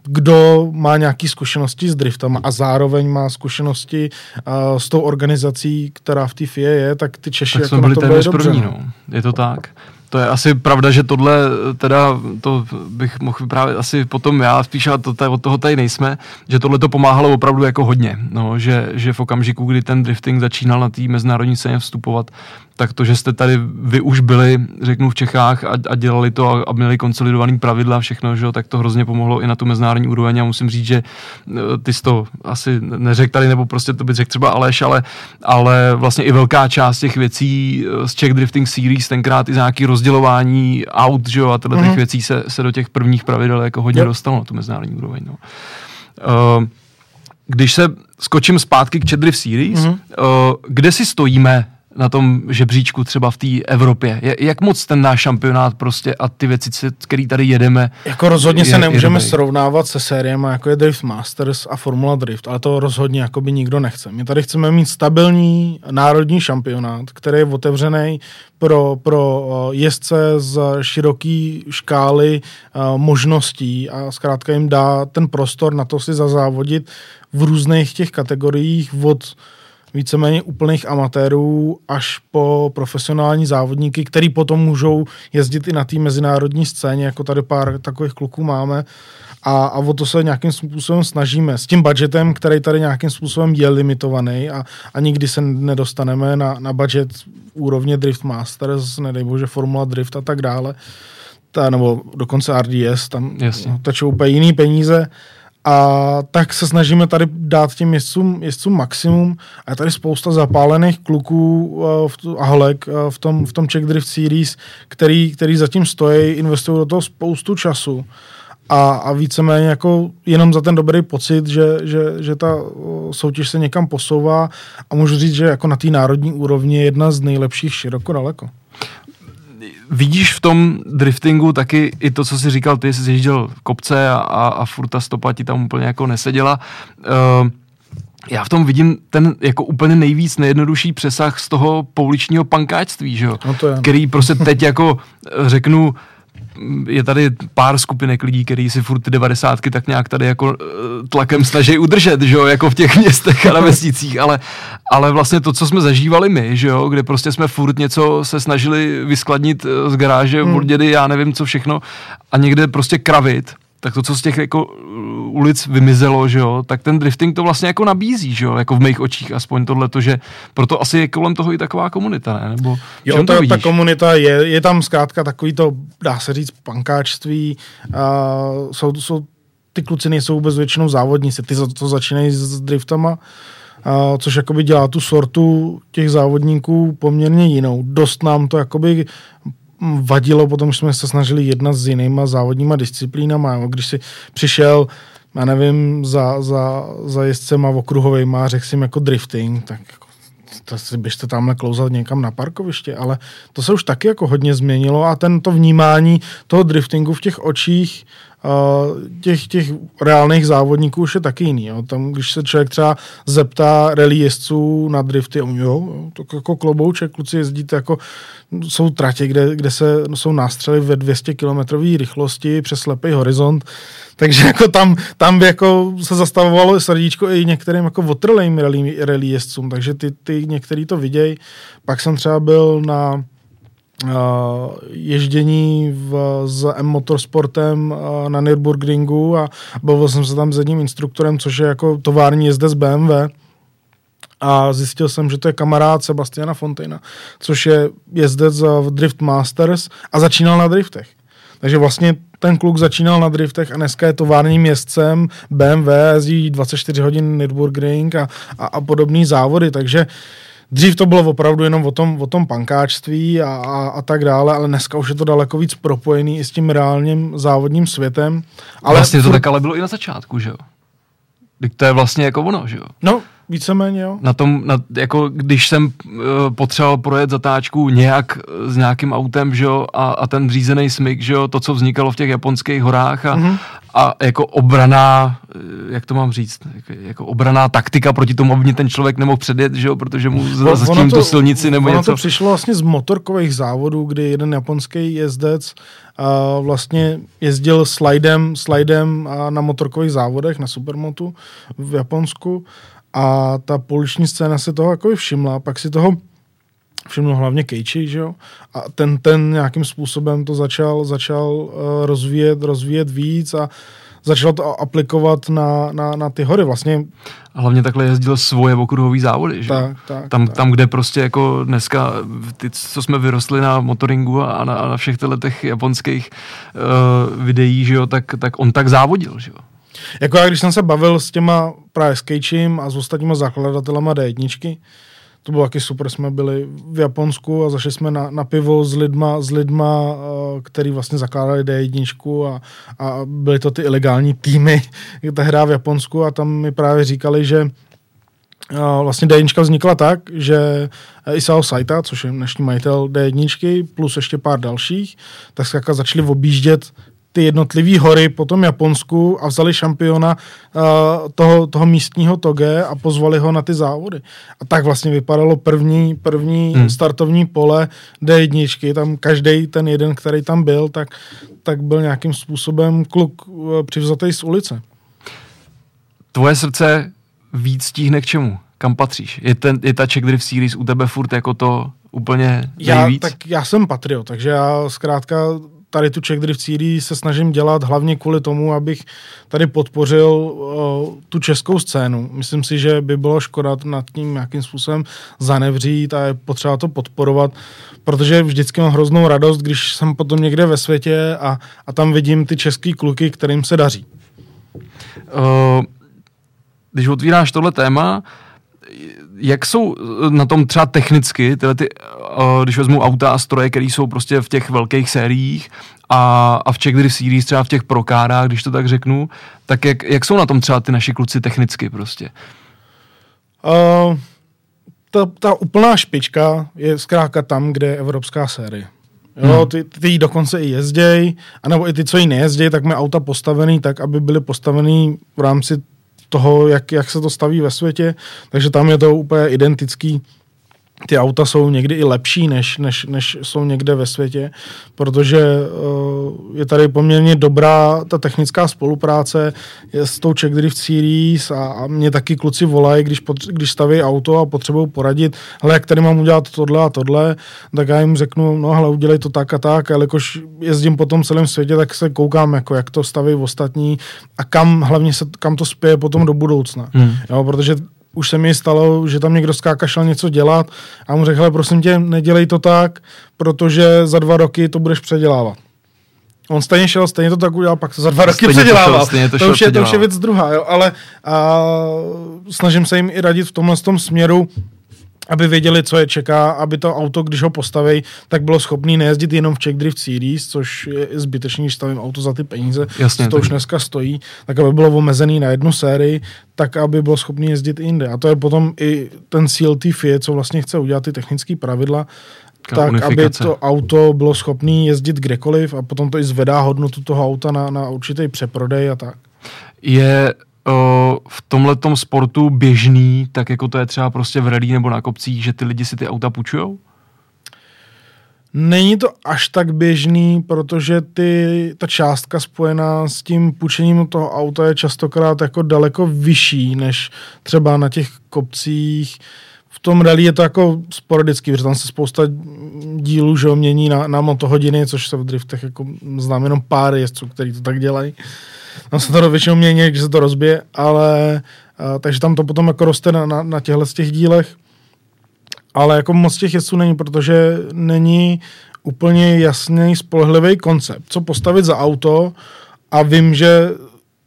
B: kdo má nějaké zkušenosti s driftama a zároveň má zkušenosti uh, s tou organizací, která v té FIA je, tak ty Češi tak
A: jako byli na to byli dobře. První, no. no. Je to tak. To je asi pravda, že tohle teda, to bych mohl vyprávět asi potom já, spíš ale to, od toho tady nejsme, že tohle to pomáhalo opravdu jako hodně, no, že, že v okamžiku, kdy ten drifting začínal na té mezinárodní scéně vstupovat, tak to, že jste tady vy už byli, řeknu, v Čechách a, a dělali to a, a měli konsolidovaný pravidla a všechno, že, tak to hrozně pomohlo i na tu mezinárodní úroveň a musím říct, že eh, ty jsi to asi neřekl tady, nebo prostě to by řekl třeba Aleš, ale, ale vlastně i velká část těch věcí eh, z Czech Drifting Series, tenkrát i za nějaký rozdělování aut, že, a tyhle mm-hmm. těch mhm. věcí se, se do těch prvních pravidel jako hodně yep. dostalo na tu mezinárodní úroveň. No. Uh, když se skočím zpátky k Chedrift Series, mm-hmm. uh, kde si stojíme na tom žebříčku třeba v té Evropě? Jak moc ten náš šampionát prostě a ty věci, které tady jedeme?
B: Jako rozhodně je, se nemůžeme je srovnávat se sériemi, jako je Drift Masters a Formula Drift, ale to rozhodně jako by nikdo nechce. My tady chceme mít stabilní národní šampionát, který je otevřený pro, pro eh, jezdce z široké škály uh, možností a zkrátka jim dá ten prostor na to si zazávodit v různých těch kategoriích od víceméně úplných amatérů až po profesionální závodníky, který potom můžou jezdit i na té mezinárodní scéně, jako tady pár takových kluků máme. A, a o to se nějakým způsobem snažíme. S tím budgetem, který tady nějakým způsobem je limitovaný a, a nikdy se nedostaneme na, na budget úrovně Drift Masters, nedej bože Formula Drift a tak dále, ta, nebo dokonce RDS, tam Jasně. tečou úplně jiný peníze, a tak se snažíme tady dát těm jezdcům, jezdcům maximum. A je tady spousta zapálených kluků v, a holek uh, v tom, v tom Czech Drift Series, který, který zatím stojí, investují do toho spoustu času. A, a víceméně jako jenom za ten dobrý pocit, že, že, že ta soutěž se někam posouvá a můžu říct, že jako na té národní úrovni je jedna z nejlepších široko daleko
A: vidíš v tom driftingu taky i to, co jsi říkal, ty jsi ježděl kopce a, a, a furt ta stopa ti tam úplně jako neseděla. Uh, já v tom vidím ten jako úplně nejvíc nejjednodušší přesah z toho pouličního pankáčství, že jo? No to je. který prostě teď jako řeknu, je tady pár skupinek lidí, kteří si furt ty devadesátky tak nějak tady jako eh, tlakem snaží udržet, že jo, jako v těch městech a na vesnicích, ale, ale vlastně to, co jsme zažívali my, že jo, kde prostě jsme furt něco se snažili vyskladnit eh, z garáže hmm. od dědy, já nevím co všechno a někde prostě kravit, tak to, co z těch jako ulic vymizelo, že jo, tak ten drifting to vlastně jako nabízí, že jo, jako v mých očích aspoň tohle, že proto asi je kolem toho i taková komunita, ne? Nebo
B: jo, to, to ta komunita je, je tam zkrátka takový to, dá se říct, pankáčství, uh, jsou, jsou, ty kluci nejsou vůbec většinou závodníci, ty to začínají s driftama, uh, což jakoby dělá tu sortu těch závodníků poměrně jinou. Dost nám to jakoby vadilo, potom jsme se snažili jednat s jinýma závodníma disciplínama. Když si přišel, já nevím, za, za, za jezdcema okruhovejma řekl jim jako drifting, tak jako to si běžte tamhle klouzat někam na parkoviště, ale to se už taky jako hodně změnilo a tento vnímání toho driftingu v těch očích těch, těch reálných závodníků už je taky jiný. Jo. Tam, když se člověk třeba zeptá rally jezdců na drifty, on, jo, to jako klobouček, kluci jezdíte jako, jsou tratě, kde, kde se, jsou nástřely ve 200 km rychlosti přes slepý horizont, takže jako tam, tam by jako se zastavovalo srdíčko i některým jako otrlým rally, rally jezdcům, takže ty, ty některý to vidějí. Pak jsem třeba byl na ježdění v, s M Motorsportem na Nürburgringu a bavil jsem se tam s jedním instruktorem, což je jako tovární jezdec BMW a zjistil jsem, že to je kamarád Sebastiana Fontaina, což je jezdec v Drift Masters a začínal na driftech. Takže vlastně ten kluk začínal na driftech a dneska je továrním jezdcem BMW, jezdí 24 hodin Nürburgring a, a, a podobné závody, takže Dřív to bylo opravdu jenom o tom, o tom pankáčství a, a, a tak dále, ale dneska už je to daleko víc propojený i s tím reálním závodním světem.
A: Ale vlastně to tak ale bylo i na začátku, že jo? To je vlastně jako ono, že jo?
B: No, Víceméně, jo.
A: Na tom, na, jako když jsem uh, potřeboval projet zatáčku nějak s nějakým autem, že jo, a, a ten řízený smyk, že jo, to, co vznikalo v těch japonských horách a, mm-hmm. a jako obraná, eh, jak to mám říct, jako, jako obraná taktika proti tomu, aby ten člověk nemohl předjet, že jo, protože mu za, za tím to, silnici nebo
B: ono
A: něco.
B: to přišlo vlastně z motorkových závodů, kdy jeden japonský jezdec a vlastně jezdil slidem, slidem na motorkových závodech na Supermotu v Japonsku a ta poliční scéna se toho jako všimla, pak si toho všiml hlavně Keiichi, že jo? A ten, ten nějakým způsobem to začal, začal uh, rozvíjet, rozvíjet víc a začal to aplikovat na, na, na ty hory. Vlastně
A: a hlavně takhle jezdil svoje okruhové závody, že?
B: Tak, tak,
A: tam,
B: tak.
A: tam, kde prostě jako dneska, ty, co jsme vyrostli na motoringu a na, a na všech těch japonských uh, videí, že jo, tak, tak on tak závodil, že jo.
B: Jako já, když jsem se bavil s těma právě s a s ostatníma zakladatelama D1, to bylo taky super, jsme byli v Japonsku a zašli jsme na, na pivo s lidma, s lidma, uh, který vlastně zakládali D1 a, a byly to ty ilegální týmy, ta hra v Japonsku a tam mi právě říkali, že uh, vlastně D1 vznikla tak, že Isao Saita, což je dnešní majitel D1, plus ještě pár dalších, tak zkrátka začali objíždět ty jednotlivé hory po tom Japonsku a vzali šampiona uh, toho, toho místního toge a pozvali ho na ty závody. A tak vlastně vypadalo první, první hmm. startovní pole D1. Tam každý ten jeden, který tam byl, tak, tak byl nějakým způsobem kluk uh, přivzatý z ulice.
A: Tvoje srdce víc tíhne k čemu? Kam patříš? Je, ten, je ta Czech Drift Series u tebe furt jako to úplně nejvíc?
B: Já, tak já jsem patriot, takže já zkrátka tady tu Czech Drift Series se snažím dělat hlavně kvůli tomu, abych tady podpořil uh, tu českou scénu. Myslím si, že by bylo škoda nad tím nějakým způsobem zanevřít a je potřeba to podporovat, protože vždycky mám hroznou radost, když jsem potom někde ve světě a, a tam vidím ty český kluky, kterým se daří.
A: Uh, když otvíráš tohle téma, jak jsou eh, na tom třeba technicky, tyhle ty, uh, když vezmu auta a stroje, které jsou prostě v těch velkých sériích a, a v Czech Drift Series, třeba v těch prokárách, když to tak řeknu, tak jak, jak jsou na tom třeba ty naši kluci technicky prostě?
B: Uh, ta, ta úplná špička je zkrátka tam, kde je evropská série. Jo, hmm. ty, ty dokonce i jezděj, anebo i ty, co ji nejezdějí, tak mají auta postavený tak, aby byly postavený v rámci toho, jak, jak se to staví ve světě, takže tam je to úplně identický ty auta jsou někdy i lepší, než, než, než jsou někde ve světě, protože uh, je tady poměrně dobrá ta technická spolupráce je s tou Czech Drift Series a, a mě taky kluci volají, když, když staví auto a potřebují poradit, hele, jak tady mám udělat tohle a tohle, tak já jim řeknu, no hele, udělej to tak a tak, a jelikož jezdím po tom celém světě, tak se koukám, jako, jak to staví ostatní a kam hlavně se, kam to spěje potom do budoucna. Hmm. Jo, protože už se mi stalo, že tam někdo skáka šel něco dělat a mu řekl, prosím tě, nedělej to tak, protože za dva roky to budeš předělávat. On stejně šel, stejně to tak udělal, pak to za dva roky předělával. To, to, to, už je, to už je věc druhá, jo, ale a, snažím se jim i radit v tomhle tom směru, aby věděli, co je čeká, aby to auto, když ho postaví, tak bylo schopný nejezdit jenom v Czech Drift Series, což je zbytečný, když stavím auto za ty peníze,
A: Jasně,
B: to už dneska stojí, tak aby bylo omezený na jednu sérii, tak aby bylo schopný jezdit i jinde. A to je potom i ten CLT FIA, co vlastně chce udělat ty technické pravidla, tak aby to auto bylo schopné jezdit kdekoliv a potom to i zvedá hodnotu toho auta na, na určitý přeprodej a tak.
A: Je v tomhle sportu běžný, tak jako to je třeba prostě v rally nebo na kopcích, že ty lidi si ty auta půjčujou?
B: Není to až tak běžný, protože ty, ta částka spojená s tím půjčením toho auta je častokrát jako daleko vyšší, než třeba na těch kopcích v tom rally je to jako sporadicky, protože tam se spousta dílů že mění na, na motohodiny, což se v driftech jako znám jenom pár jezdců, který to tak dělají. Tam se to většinou mění, když se to rozbije, ale a, takže tam to potom jako roste na, na, na těchto z těch dílech. Ale jako moc těch jezdců není, protože není úplně jasný, spolehlivý koncept, co postavit za auto a vím, že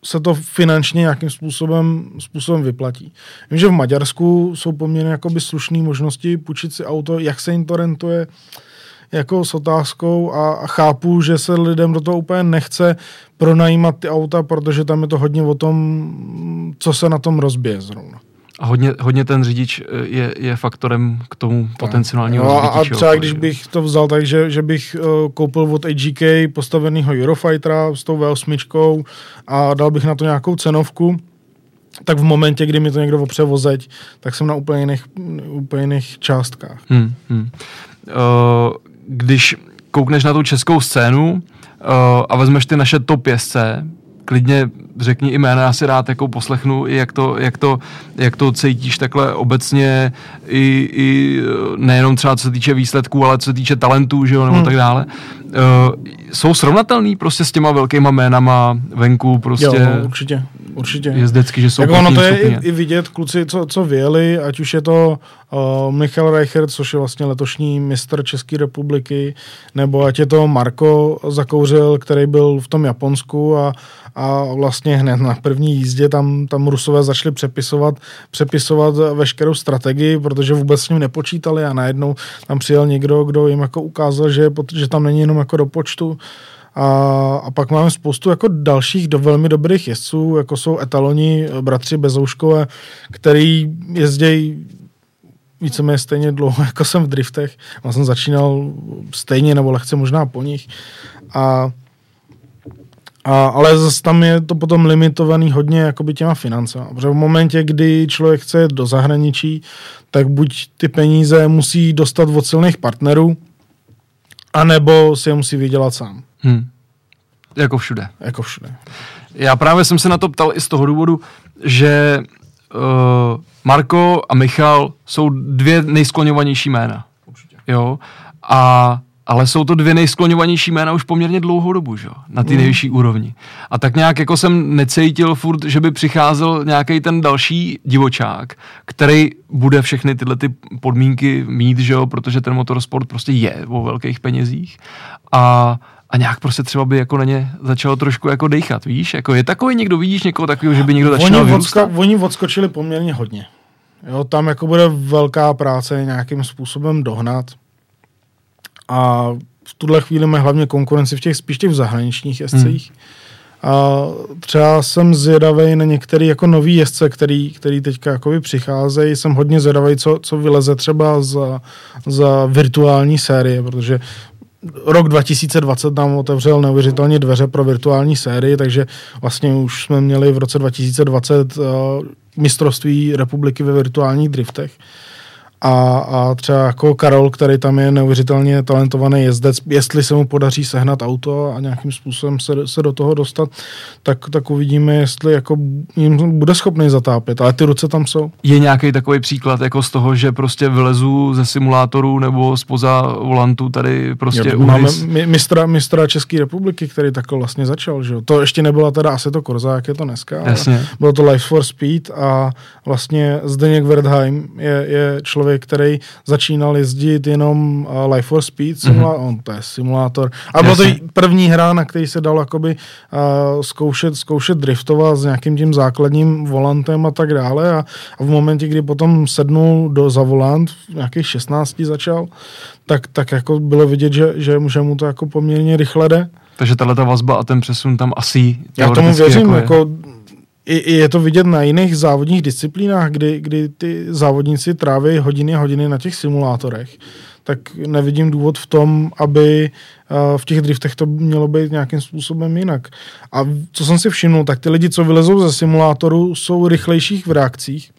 B: se to finančně nějakým způsobem, způsobem vyplatí. Vím, že v Maďarsku jsou poměrně jakoby slušné možnosti půjčit si auto, jak se jim to rentuje, jako s otázkou a, a chápu, že se lidem do toho úplně nechce pronajímat ty auta, protože tam je to hodně o tom, co se na tom rozbije zrovna.
A: A hodně, hodně ten řidič eh, je, je faktorem k tomu tak. potenciálnímu
B: no, A třeba když bych to vzal tak, že, že bych uh, koupil od AGK postaveného Eurofightera s tou V8 a dal bych na to nějakou cenovku, tak v momentě, kdy mi to někdo opře vozeď, tak jsem na úplně jiných, úplně jiných částkách. Hmm, hmm.
A: Uh, když koukneš na tu českou scénu a vezmeš ty naše top jezdce, klidně řekni i jména, já si rád jako poslechnu, jak to, jak to, jak to cítíš takhle obecně, i, i nejenom třeba co se týče výsledků, ale co se týče talentů, že jo, nebo hmm. tak dále. Uh, jsou srovnatelný prostě s těma velkýma jménama venku, prostě. Jo,
B: určitě, určitě.
A: Jezdecky, že jsou
B: jako ono to je i, i, vidět, kluci, co, co vyjeli, ať už je to uh, Michal Reichert, což je vlastně letošní mistr České republiky, nebo ať je to Marko Zakouřil, který byl v tom Japonsku a, a vlastně hned na první jízdě tam, tam Rusové začali přepisovat, přepisovat veškerou strategii, protože vůbec s ním nepočítali a najednou tam přijel někdo, kdo jim jako ukázal, že, že tam není jenom jako do počtu. A, a pak máme spoustu jako dalších do velmi dobrých jezdců, jako jsou etaloni bratři Bezouškové, který jezdějí víceméně stejně dlouho, jako jsem v driftech. Já jsem začínal stejně nebo lehce možná po nich. A a, ale zase tam je to potom limitovaný hodně jakoby těma financema. Protože v momentě, kdy člověk chce do zahraničí, tak buď ty peníze musí dostat od silných partnerů, anebo si je musí vydělat sám. Hmm.
A: Jako všude.
B: Jako všude.
A: Já právě jsem se na to ptal i z toho důvodu, že uh, Marko a Michal jsou dvě nejskloňovanější jména. Určitě. Jo? A ale jsou to dvě nejskloňovanější jména už poměrně dlouhou dobu, že? na ty mm. nejvyšší úrovni. A tak nějak jako jsem necítil furt, že by přicházel nějaký ten další divočák, který bude všechny tyhle ty podmínky mít, že jo? protože ten motorsport prostě je o velkých penězích. A a nějak prostě třeba by jako na ně začalo trošku jako dechat, víš? Jako je takový někdo, vidíš někoho takového, že by někdo začal
B: oni, odska- oni odskočili poměrně hodně. Jo, tam jako bude velká práce nějakým způsobem dohnat. A v tuhle chvíli mají hlavně konkurenci v těch spíš těch zahraničních jezdcích. Hmm. A třeba jsem zvědavý na některý jako nový jezdce, který, který teďka jakoby přicházejí. Jsem hodně zvědavý, co, co vyleze třeba za, za virtuální série, protože rok 2020 nám otevřel neuvěřitelně dveře pro virtuální sérii, takže vlastně už jsme měli v roce 2020 uh, mistrovství republiky ve virtuálních driftech a, a třeba jako Karol, který tam je neuvěřitelně talentovaný jezdec, jestli se mu podaří sehnat auto a nějakým způsobem se, se do toho dostat, tak, tak uvidíme, jestli jako jim bude schopný zatápět, ale ty ruce tam jsou.
A: Je nějaký takový příklad jako z toho, že prostě vylezu ze simulátoru nebo spoza volantu tady prostě jo,
B: Máme mistra, mistra České republiky, který takhle vlastně začal, že jo? To ještě nebyla teda asi to Korza, jak je to dneska, Jasně. ale bylo to Life for Speed a vlastně Zdeněk Wertheim je, je člověk, člověk, který začínal jezdit jenom uh, Life for Speed simulátor, mm-hmm. on to je simulátor. A bylo to první hra, na který se dal jakoby uh, zkoušet, zkoušet driftovat s nějakým tím základním volantem a tak dále a, a v momentě, kdy potom sednul do za volant, v nějakých 16 začal, tak, tak jako bylo vidět, že, že, že mu to jako poměrně rychle jde.
A: Takže tahle ta vazba a ten přesun tam asi
B: Já tomu věřím, jako, jako i, je to vidět na jiných závodních disciplínách, kdy, kdy ty závodníci tráví hodiny a hodiny na těch simulátorech, tak nevidím důvod v tom, aby uh, v těch driftech to mělo být nějakým způsobem jinak. A co jsem si všiml, tak ty lidi, co vylezou ze simulátoru, jsou rychlejších v reakcích,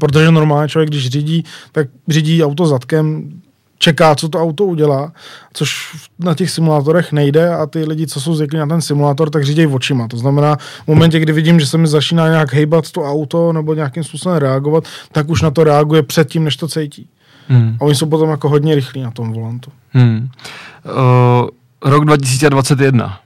B: protože normálně člověk, když řídí, tak řídí auto zadkem čeká, co to auto udělá, což na těch simulátorech nejde a ty lidi, co jsou zvyklí na ten simulátor, tak řídějí očima. To znamená, v momentě, kdy vidím, že se mi začíná nějak hejbat to auto nebo nějakým způsobem reagovat, tak už na to reaguje předtím, než to cítí. Hmm. A oni jsou potom jako hodně rychlí na tom volantu. Hmm.
A: Uh, rok 2021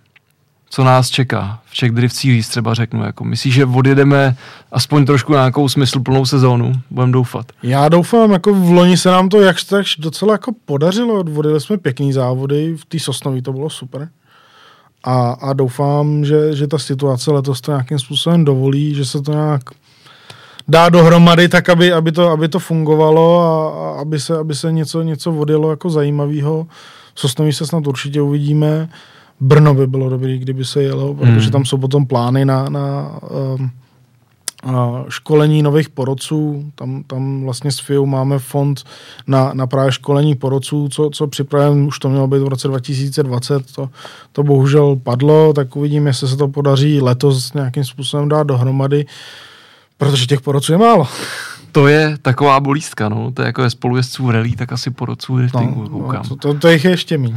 A: co nás čeká v Czech Drift Series, třeba řeknu. Jako, myslíš, že odjedeme aspoň trošku nějakou smysluplnou sezónu? Budem doufat.
B: Já doufám, jako v loni se nám to jakž tak docela jako podařilo. Odvodili jsme pěkný závody, v té Sosnoví to bylo super. A, a doufám, že, že ta situace letos to nějakým způsobem dovolí, že se to nějak dá dohromady tak, aby, aby, to, aby to fungovalo a, a aby, se, aby se něco, něco vodilo jako zajímavého. Sosnoví se snad určitě uvidíme. Brno by bylo dobré, kdyby se jelo, protože hmm. tam jsou potom plány na, na um, školení nových porodců. Tam, tam vlastně s FIU máme fond na, na právě školení porodců, co, co připravujeme, už to mělo být v roce 2020, to, to bohužel padlo, tak uvidíme, jestli se to podaří letos nějakým způsobem dát dohromady, protože těch porodců je málo
A: to je taková bolístka, no. To je jako je spolujezdců v rally, tak asi porodců driftingu, no, koukám.
B: No, to, to, jich je ještě méně.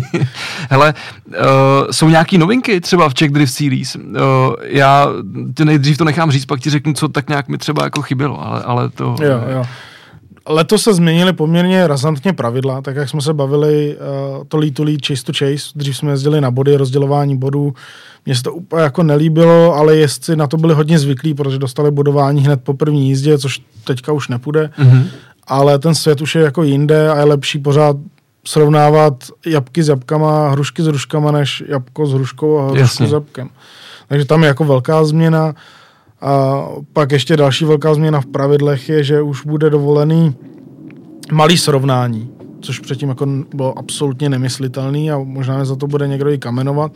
A: Hele, uh, jsou nějaký novinky třeba v Czech Drift Series? Uh, já ty nejdřív to nechám říct, pak ti řeknu, co tak nějak mi třeba jako chybělo, ale, ale to...
B: Jo, jo. Letos se změnily poměrně razantně pravidla, tak jak jsme se bavili uh, to lead to lead, chase to chase, dřív jsme jezdili na body, rozdělování bodů, mně se to úplně jako nelíbilo, ale jezdci na to byli hodně zvyklí, protože dostali bodování hned po první jízdě, což teďka už nepůjde. Mm-hmm. Ale ten svět už je jako jinde a je lepší pořád srovnávat jabky s jabkama, hrušky s hruškama, než jabko s hruškou a hrušku Jasně. s jabkem. Takže tam je jako velká změna. A pak ještě další velká změna v pravidlech je, že už bude dovolený malý srovnání, což předtím jako bylo absolutně nemyslitelný a možná za to bude někdo i kamenovat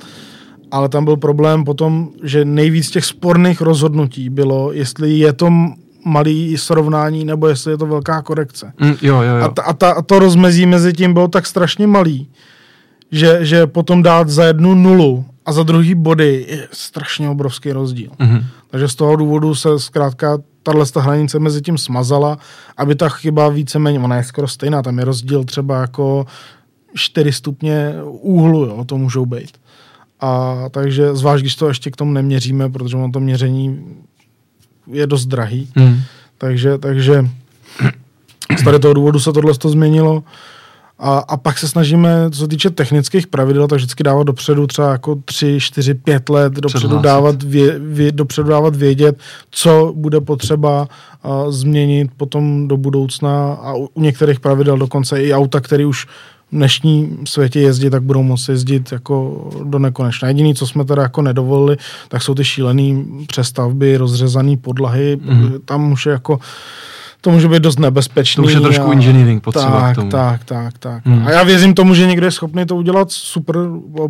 B: ale tam byl problém potom, že nejvíc těch sporných rozhodnutí bylo, jestli je to malý srovnání, nebo jestli je to velká korekce.
A: Mm, jo, jo, jo.
B: A, ta, a, ta, a to rozmezí mezi tím bylo tak strašně malý, že, že potom dát za jednu nulu a za druhý body je strašně obrovský rozdíl. Mm-hmm. Takže z toho důvodu se zkrátka tahle hranice mezi tím smazala, aby ta chyba víceméně, ona je skoro stejná, tam je rozdíl třeba jako 4 stupně úhlu, jo, to můžou být. A takže zvlášť, když to ještě k tomu neměříme, protože ono to měření je dost drahý. Hmm. Takže, takže z tady toho důvodu se tohle to změnilo. A, a pak se snažíme, co se týče technických pravidel, tak vždycky dávat dopředu třeba jako 3, 4, 5 let, dopředu dávat, vě, vě, dopředu dávat vědět, co bude potřeba a, změnit potom do budoucna a u, u některých pravidel dokonce i auta, které už dnešní světě jezdit, tak budou moci jezdit jako do nekonečna. Jediný, co jsme teda jako nedovolili, tak jsou ty šílené přestavby, rozřezané podlahy. Mm-hmm. Tam už je jako to může být dost nebezpečný.
A: To už je trošku a... engineering potřeba
B: tak,
A: k tomu.
B: Tak, tak, tak. Hmm. A já věřím tomu, že někdo je schopný to udělat super,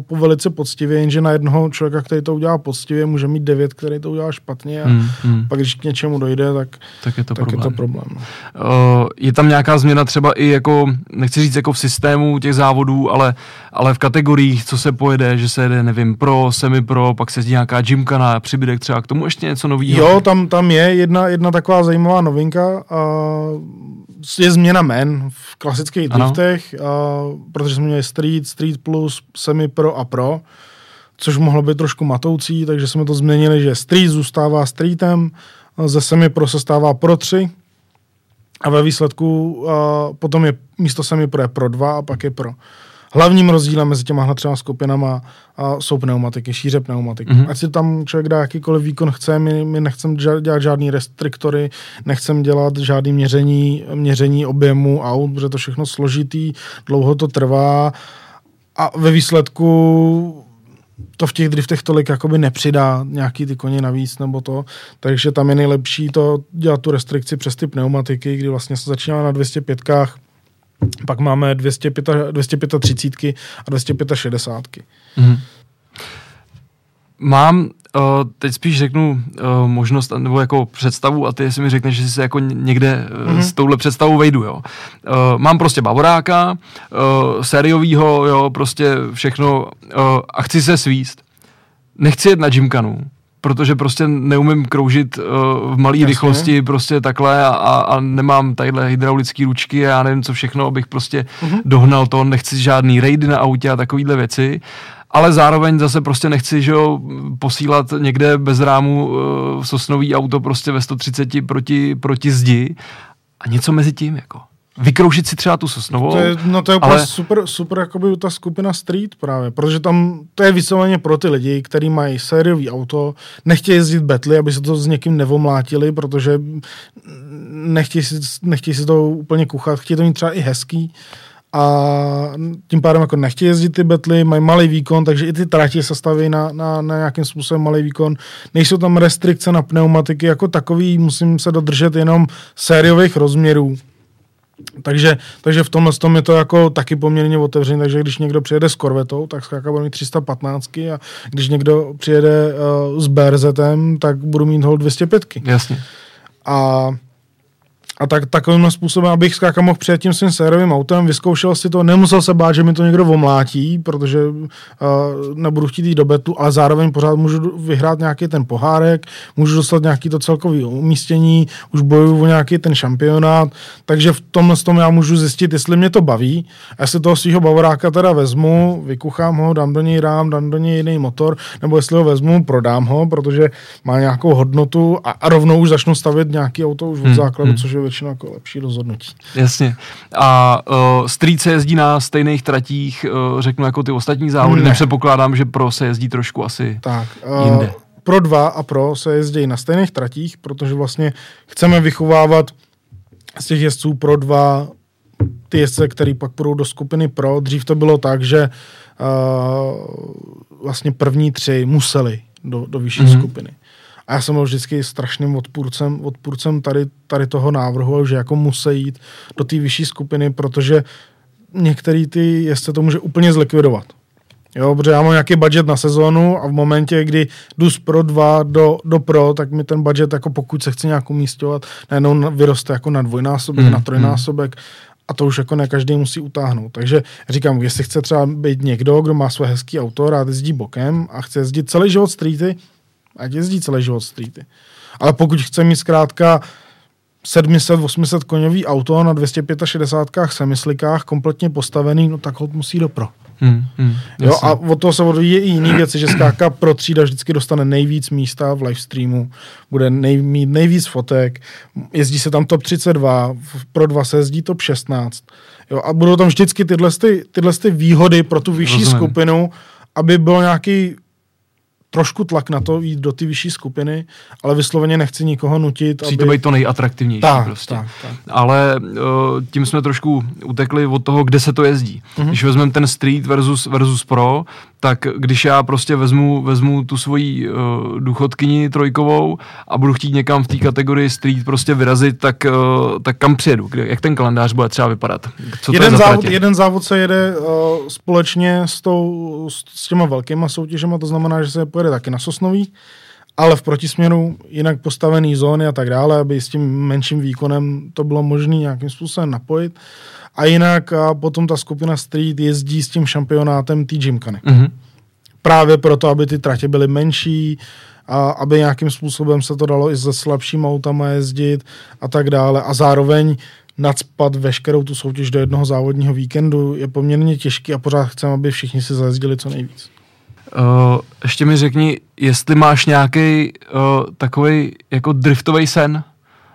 B: po velice poctivě, jenže na jednoho člověka, který to udělá poctivě, může mít devět, který to udělá špatně a hmm, hmm. pak když k něčemu dojde, tak,
A: tak je to tak problém.
B: Je, to problém. No.
A: Uh, je tam nějaká změna třeba i jako, nechci říct jako v systému těch závodů, ale, ale v kategoriích, co se pojede, že se jede, nevím, pro, semi pro, pak se jezdí nějaká gymkana, přibydek třeba k tomu ještě něco nového?
B: Jo, tam, tam je jedna, jedna taková zajímavá novinka a je změna men v klasických driftech, a, protože jsme měli Street, Street Plus, Semi Pro a Pro, což mohlo být trošku matoucí, takže jsme to změnili, že Street zůstává Streetem, ze Semi Pro se stává Pro 3 a ve výsledku a, potom je místo Semi Pro je Pro 2 a pak je Pro. Hlavním rozdílem mezi těma třema skupinama a jsou pneumatiky, šíře pneumatiky. Mm-hmm. Ať si tam člověk dá jakýkoliv výkon chce, my, my nechceme dělat žádný restriktory, nechceme dělat žádný měření, měření objemu aut, protože to všechno složitý, dlouho to trvá a ve výsledku to v těch driftech tolik jakoby nepřidá nějaký ty koně navíc nebo to, takže tam je nejlepší to dělat tu restrikci přes ty pneumatiky, kdy vlastně se začíná na 205 pak máme 205, 235 a 265. Mm.
A: Mám uh, teď spíš řeknu uh, možnost nebo jako představu a ty si mi řekneš, že si se jako někde uh, mm-hmm. s touhle představou vejdu, jo. Uh, mám prostě bavoráka, uh, sériovýho, jo, prostě všechno uh, a chci se svíst. Nechci jet na gymkanu, protože prostě neumím kroužit uh, v malé rychlosti prostě takhle a, a nemám tadyhle hydraulické ručky a já nevím co všechno, abych prostě uh-huh. dohnal to, nechci žádný rejdy na autě a takovýhle věci. Ale zároveň zase prostě nechci, že jo, posílat někde bez rámu uh, sosnový auto prostě ve 130 proti, proti zdi. A něco mezi tím, jako vykroušit si třeba tu sosnovou.
B: To je, no to je ale... super, super jakoby ta skupina Street právě, protože tam to je vysloveně pro ty lidi, kteří mají sériový auto, nechtějí jezdit betly, aby se to s někým nevomlátili, protože nechtějí si, nechtějí si to úplně kuchat, chtějí to mít třeba i hezký a tím pádem jako nechtějí jezdit ty betly, mají malý výkon, takže i ty trati se staví na, na, na nějakým způsobem malý výkon. Nejsou tam restrikce na pneumatiky jako takový, musím se dodržet jenom sériových rozměrů. Takže, takže v tomhle tom je to jako taky poměrně otevřené, takže když někdo přijede s korvetou, tak skáka bude mít 315 a když někdo přijede uh, s BRZem, tak budu mít hol 205.
A: Jasně.
B: A a tak, takovým způsobem, abych skáka mohl přijet tím svým sérovým autem, vyzkoušel si to, nemusel se bát, že mi to někdo omlátí, protože uh, nebudu chtít jít do betu, ale zároveň pořád můžu vyhrát nějaký ten pohárek, můžu dostat nějaký to celkový umístění, už bojuju o nějaký ten šampionát, takže v tomhle tom já můžu zjistit, jestli mě to baví. A jestli toho svého bavoráka teda vezmu, vykuchám ho, dám do něj rám, dám do něj jiný motor, nebo jestli ho vezmu, prodám ho, protože má nějakou hodnotu a, a rovnou už začnu stavět nějaký auto už od hmm, základu, hmm. což je většinou jako lepší rozhodnutí.
A: Jasně. A uh, Street se jezdí na stejných tratích, uh, řeknu, jako ty ostatní závody, ne. nepředpokládám, že pro se jezdí trošku asi tak, uh, jinde.
B: Pro 2 a pro se jezdí na stejných tratích, protože vlastně chceme vychovávat z těch jezdců pro 2 ty jezdce, který pak půjdou do skupiny pro. Dřív to bylo tak, že uh, vlastně první tři museli do, do vyšší mm-hmm. skupiny. A já jsem byl vždycky strašným odpůrcem, odpůrcem tady, tady toho návrhu, že jako musí jít do té vyšší skupiny, protože některý ty jezdce to může úplně zlikvidovat. Jo, protože já mám nějaký budget na sezónu a v momentě, kdy jdu z Pro 2 do, do Pro, tak mi ten budget, jako pokud se chce nějak umístěvat, najednou vyroste jako na dvojnásobek, mm, na trojnásobek a to už jako ne každý musí utáhnout. Takže říkám, jestli chce třeba být někdo, kdo má své hezký auto, rád jezdí bokem a chce jezdit celý život streety, ať jezdí celý život streety. Ale pokud chce mít zkrátka 700-800 koňový auto na 265 semislikách kompletně postavený, no tak ho musí do pro. Hmm, hmm, jo, a od toho se odvíjí i jiný věci, že skáka pro třída vždycky dostane nejvíc místa v livestreamu, bude nej, mít nejvíc fotek, jezdí se tam top 32, pro dva se jezdí top 16. Jo, a budou tam vždycky tyhle, ty, tyhle ty výhody pro tu vyšší Rozumím. skupinu, aby byl nějaký trošku tlak na to jít do ty vyšší skupiny, ale vysloveně nechci nikoho nutit.
A: Musí aby... to být to nejatraktivnější tak, prostě. Tak, tak. Ale uh, tím jsme trošku utekli od toho, kde se to jezdí. Mm-hmm. Když vezmeme ten Street versus, versus Pro, tak když já prostě vezmu, vezmu tu svoji uh, důchodkyni trojkovou a budu chtít někam v té kategorii street prostě vyrazit, tak, uh, tak kam přijedu? Kde, jak ten kalendář bude třeba vypadat?
B: Co jeden, to je závod, jeden závod se jede uh, společně s, tou, s těma velkýma soutěžema, to znamená, že se pojede taky na Sosnový, ale v protisměru jinak postavený zóny a tak dále, aby s tím menším výkonem to bylo možné nějakým způsobem napojit. A jinak a potom ta skupina Street jezdí s tím šampionátem té Gymkany. Mm-hmm. Právě proto, aby ty tratě byly menší, a aby nějakým způsobem se to dalo i se slabším autama jezdit a tak dále. A zároveň nadspat veškerou tu soutěž do jednoho závodního víkendu je poměrně těžký a pořád chceme, aby všichni si zajezdili co nejvíc.
A: Uh, ještě mi řekni, jestli máš nějaký uh, takový jako driftový sen,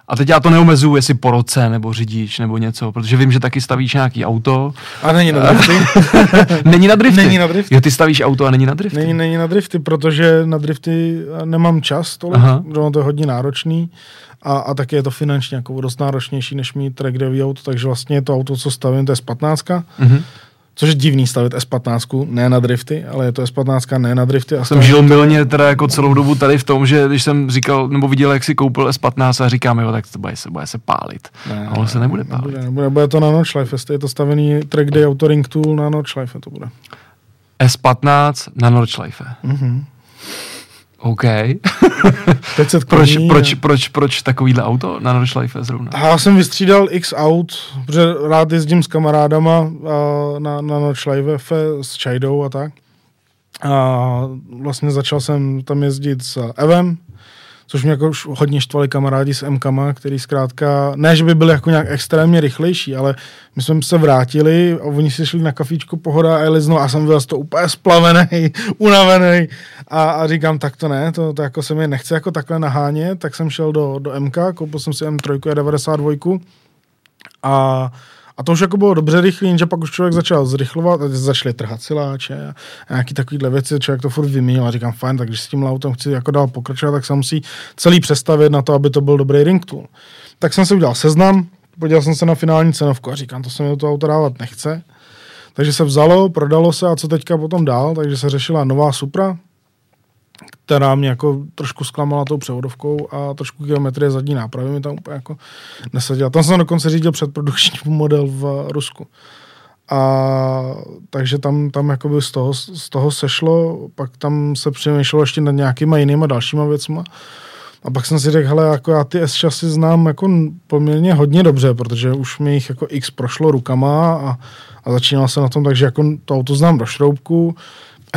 A: a teď já to neomezuju, jestli po roce, nebo řidič, nebo něco, protože vím, že taky stavíš nějaký auto.
B: A není na drifty.
A: není na drifty?
B: Není na drifty.
A: Jo, ty stavíš auto a není na drifty?
B: Není, není na drifty, protože na drifty nemám čas tolik, protože to je hodně náročný a, a taky je to finančně jako dost náročnější, než mít track auto, takže vlastně to auto, co stavím, to je z 15. Mm-hmm Což je divný stavit S15, ne na drifty, ale je to S15, ne na drifty. A
A: jsem žil milně teda jako celou dobu tady v tom, že když jsem říkal, nebo viděl, jak si koupil S15 a říkám, jo, tak to bude se, bude se pálit. Ne, a on se nebude pálit.
B: Nebude, nebude, bude to na Notchlife, je to stavený track day autoring tool na Notchlife, to bude.
A: S15 na Notchlife. Mm-hmm. OK. proč, proč, proč, proč takovýhle auto na Nordschleife zrovna?
B: Já jsem vystřídal x aut, protože rád jezdím s kamarádama na, na Nordschleife s Čajdou a tak. A vlastně začal jsem tam jezdit s Evem, což mě jako už hodně štvali kamarádi s MKama, který zkrátka, ne, že by byli jako nějak extrémně rychlejší, ale my jsme se vrátili a oni si šli na kafíčku pohoda a jeli znovu a jsem byl z toho úplně splavený, unavený. A, a, říkám, tak to ne, to, to jako se mi nechce jako takhle nahánět, tak jsem šel do, do MK, koupil jsem si M3 a 92 a a to už jako bylo dobře rychlý, jenže pak už člověk začal zrychlovat, začaly trhat siláče a nějaký takovýhle věci, člověk to furt vyměnil a říkám, fajn, tak když s tím autem chci jako dál pokračovat, tak se musí celý přestavit na to, aby to byl dobrý ring tool. Tak jsem si udělal seznam, podíval jsem se na finální cenovku a říkám, to se mi do toho auto dávat nechce. Takže se vzalo, prodalo se a co teďka potom dál, takže se řešila nová Supra, která mě jako trošku zklamala tou převodovkou a trošku geometrie zadní nápravy mi tam úplně jako nesadila. Tam jsem dokonce řídil předprodukční model v Rusku. A takže tam, tam jakoby z toho, z toho sešlo, pak tam se přemýšlelo ještě nad nějakýma jinýma dalšíma věcma. A pak jsem si řekl, hele, jako já ty s si znám jako poměrně hodně dobře, protože už mi jich jako x prošlo rukama a, a začínal se na tom, takže jako to auto znám do šroubku.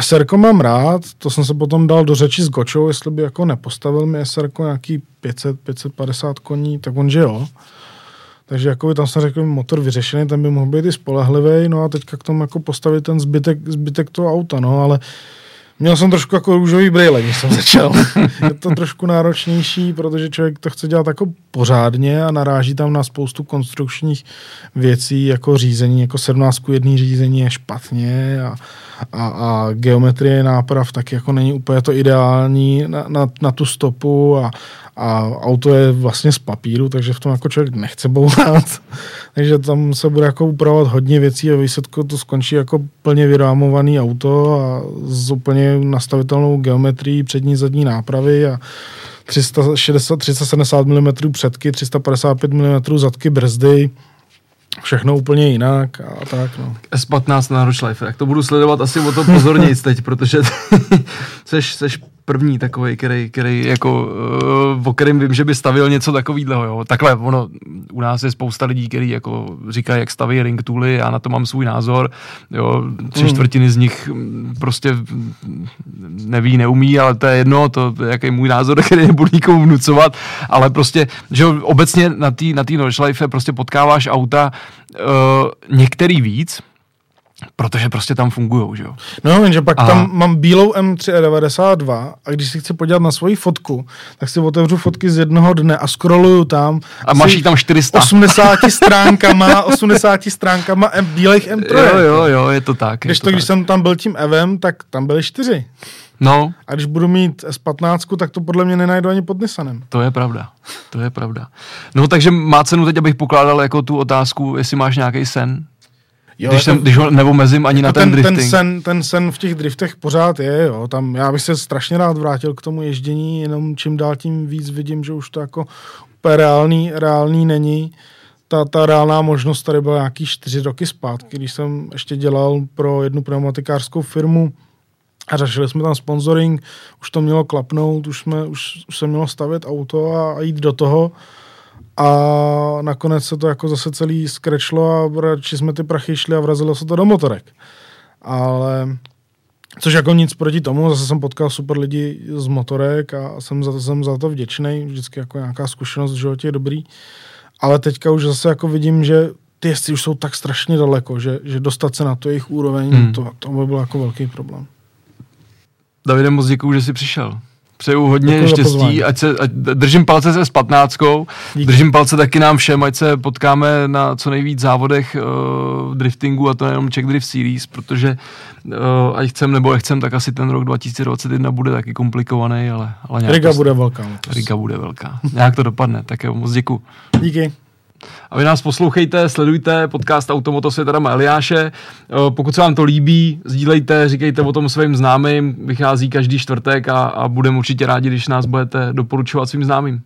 B: SR mám rád, to jsem se potom dal do řeči s Gočou, jestli by jako nepostavil mi SR nějaký 500, 550 koní, tak on že jo. Takže jako tam jsem řekl, motor vyřešený, ten by mohl být i spolehlivý, no a teďka k tomu jako postavit ten zbytek, zbytek toho auta, no, ale Měl jsem trošku jako růžový brýle, když jsem začal. je to trošku náročnější, protože člověk to chce dělat jako pořádně a naráží tam na spoustu konstrukčních věcí, jako řízení, jako 17 jedný řízení je špatně a, a, a geometrie náprav tak jako není úplně to ideální na, na, na tu stopu a, a auto je vlastně z papíru, takže v tom jako člověk nechce bourat. takže tam se bude jako upravovat hodně věcí a výsledku to skončí jako plně vyrámovaný auto a s úplně nastavitelnou geometrií přední zadní nápravy a 360, 370 mm předky, 355 mm zadky brzdy, všechno úplně jinak a tak, no.
A: S15 na Rochlife, tak to budu sledovat asi o to pozorněji teď, protože seš, seš první takový, který, který jako, uh, o kterým vím, že by stavil něco takového, jo. Takhle, ono, u nás je spousta lidí, kteří jako říkají, jak staví ring tooly, já na to mám svůj názor, jo, tři hmm. čtvrtiny z nich prostě neví, neumí, ale to je jedno, to je jaký můj názor, který nebudu nikomu vnucovat, ale prostě, že obecně na té na tý Life prostě potkáváš auta uh, některý víc, Protože prostě tam fungují, že jo.
B: No, jenže pak a... tam mám bílou M392 a když si chci podívat na svoji fotku, tak si otevřu fotky z jednoho dne a scrolluju tam.
A: A máš tam 400.
B: 80 stránkama, 80 stránkama M, bílých M3.
A: Jo, jo, jo, je to tak.
B: Když
A: to,
B: to, tak. když jsem tam byl tím Evem, tak tam byly čtyři.
A: No.
B: A když budu mít S15, tak to podle mě nenajdu ani pod Nissanem.
A: To je pravda. To je pravda. No takže má cenu teď, abych pokládal jako tu otázku, jestli máš nějaký sen, Jo, když, jsem, když ho neomezím ani na ten, ten drifting.
B: Ten sen, ten sen v těch driftech pořád je, jo. Tam já bych se strašně rád vrátil k tomu ježdění, jenom čím dál tím víc vidím, že už to jako úplně reálný, reálný není. Ta, ta reálná možnost tady byla nějaký čtyři roky zpátky, když jsem ještě dělal pro jednu pneumatikářskou firmu a řešili jsme tam sponsoring, už to mělo klapnout, už, jsme, už, už se mělo stavět auto a, a jít do toho a nakonec se to jako zase celý skrečlo a radši jsme ty prachy šli a vrazilo se to do motorek. Ale Což jako nic proti tomu, zase jsem potkal super lidi z motorek a jsem za to, jsem za to vděčný, vždycky jako nějaká zkušenost v životě je dobrý. Ale teďka už zase jako vidím, že ty jezdci už jsou tak strašně daleko, že, že dostat se na to jejich úroveň, hmm. to, to by byl jako velký problém.
A: Davide, moc děkuji, že jsi přišel. Přeju hodně Děkuji štěstí, ať se, ať držím palce se s 15. Držím palce taky nám všem, ať se potkáme na co nejvíc závodech uh, driftingu a to nejenom Czech Drift Series, protože uh, ať chcem nebo nechcem, tak asi ten rok 2021 bude taky komplikovaný, ale, ale
B: nějak Riga to, bude velká.
A: Riga bude velká. Nějak to dopadne, tak jo, moc děkuji.
B: Díky.
A: A vy nás poslouchejte, sledujte podcast Automoto Světarama Eliáše. Eh, pokud se vám to líbí, sdílejte, říkejte o tom svým známým. Vychází každý čtvrtek a, a budeme určitě rádi, když nás budete doporučovat svým známým.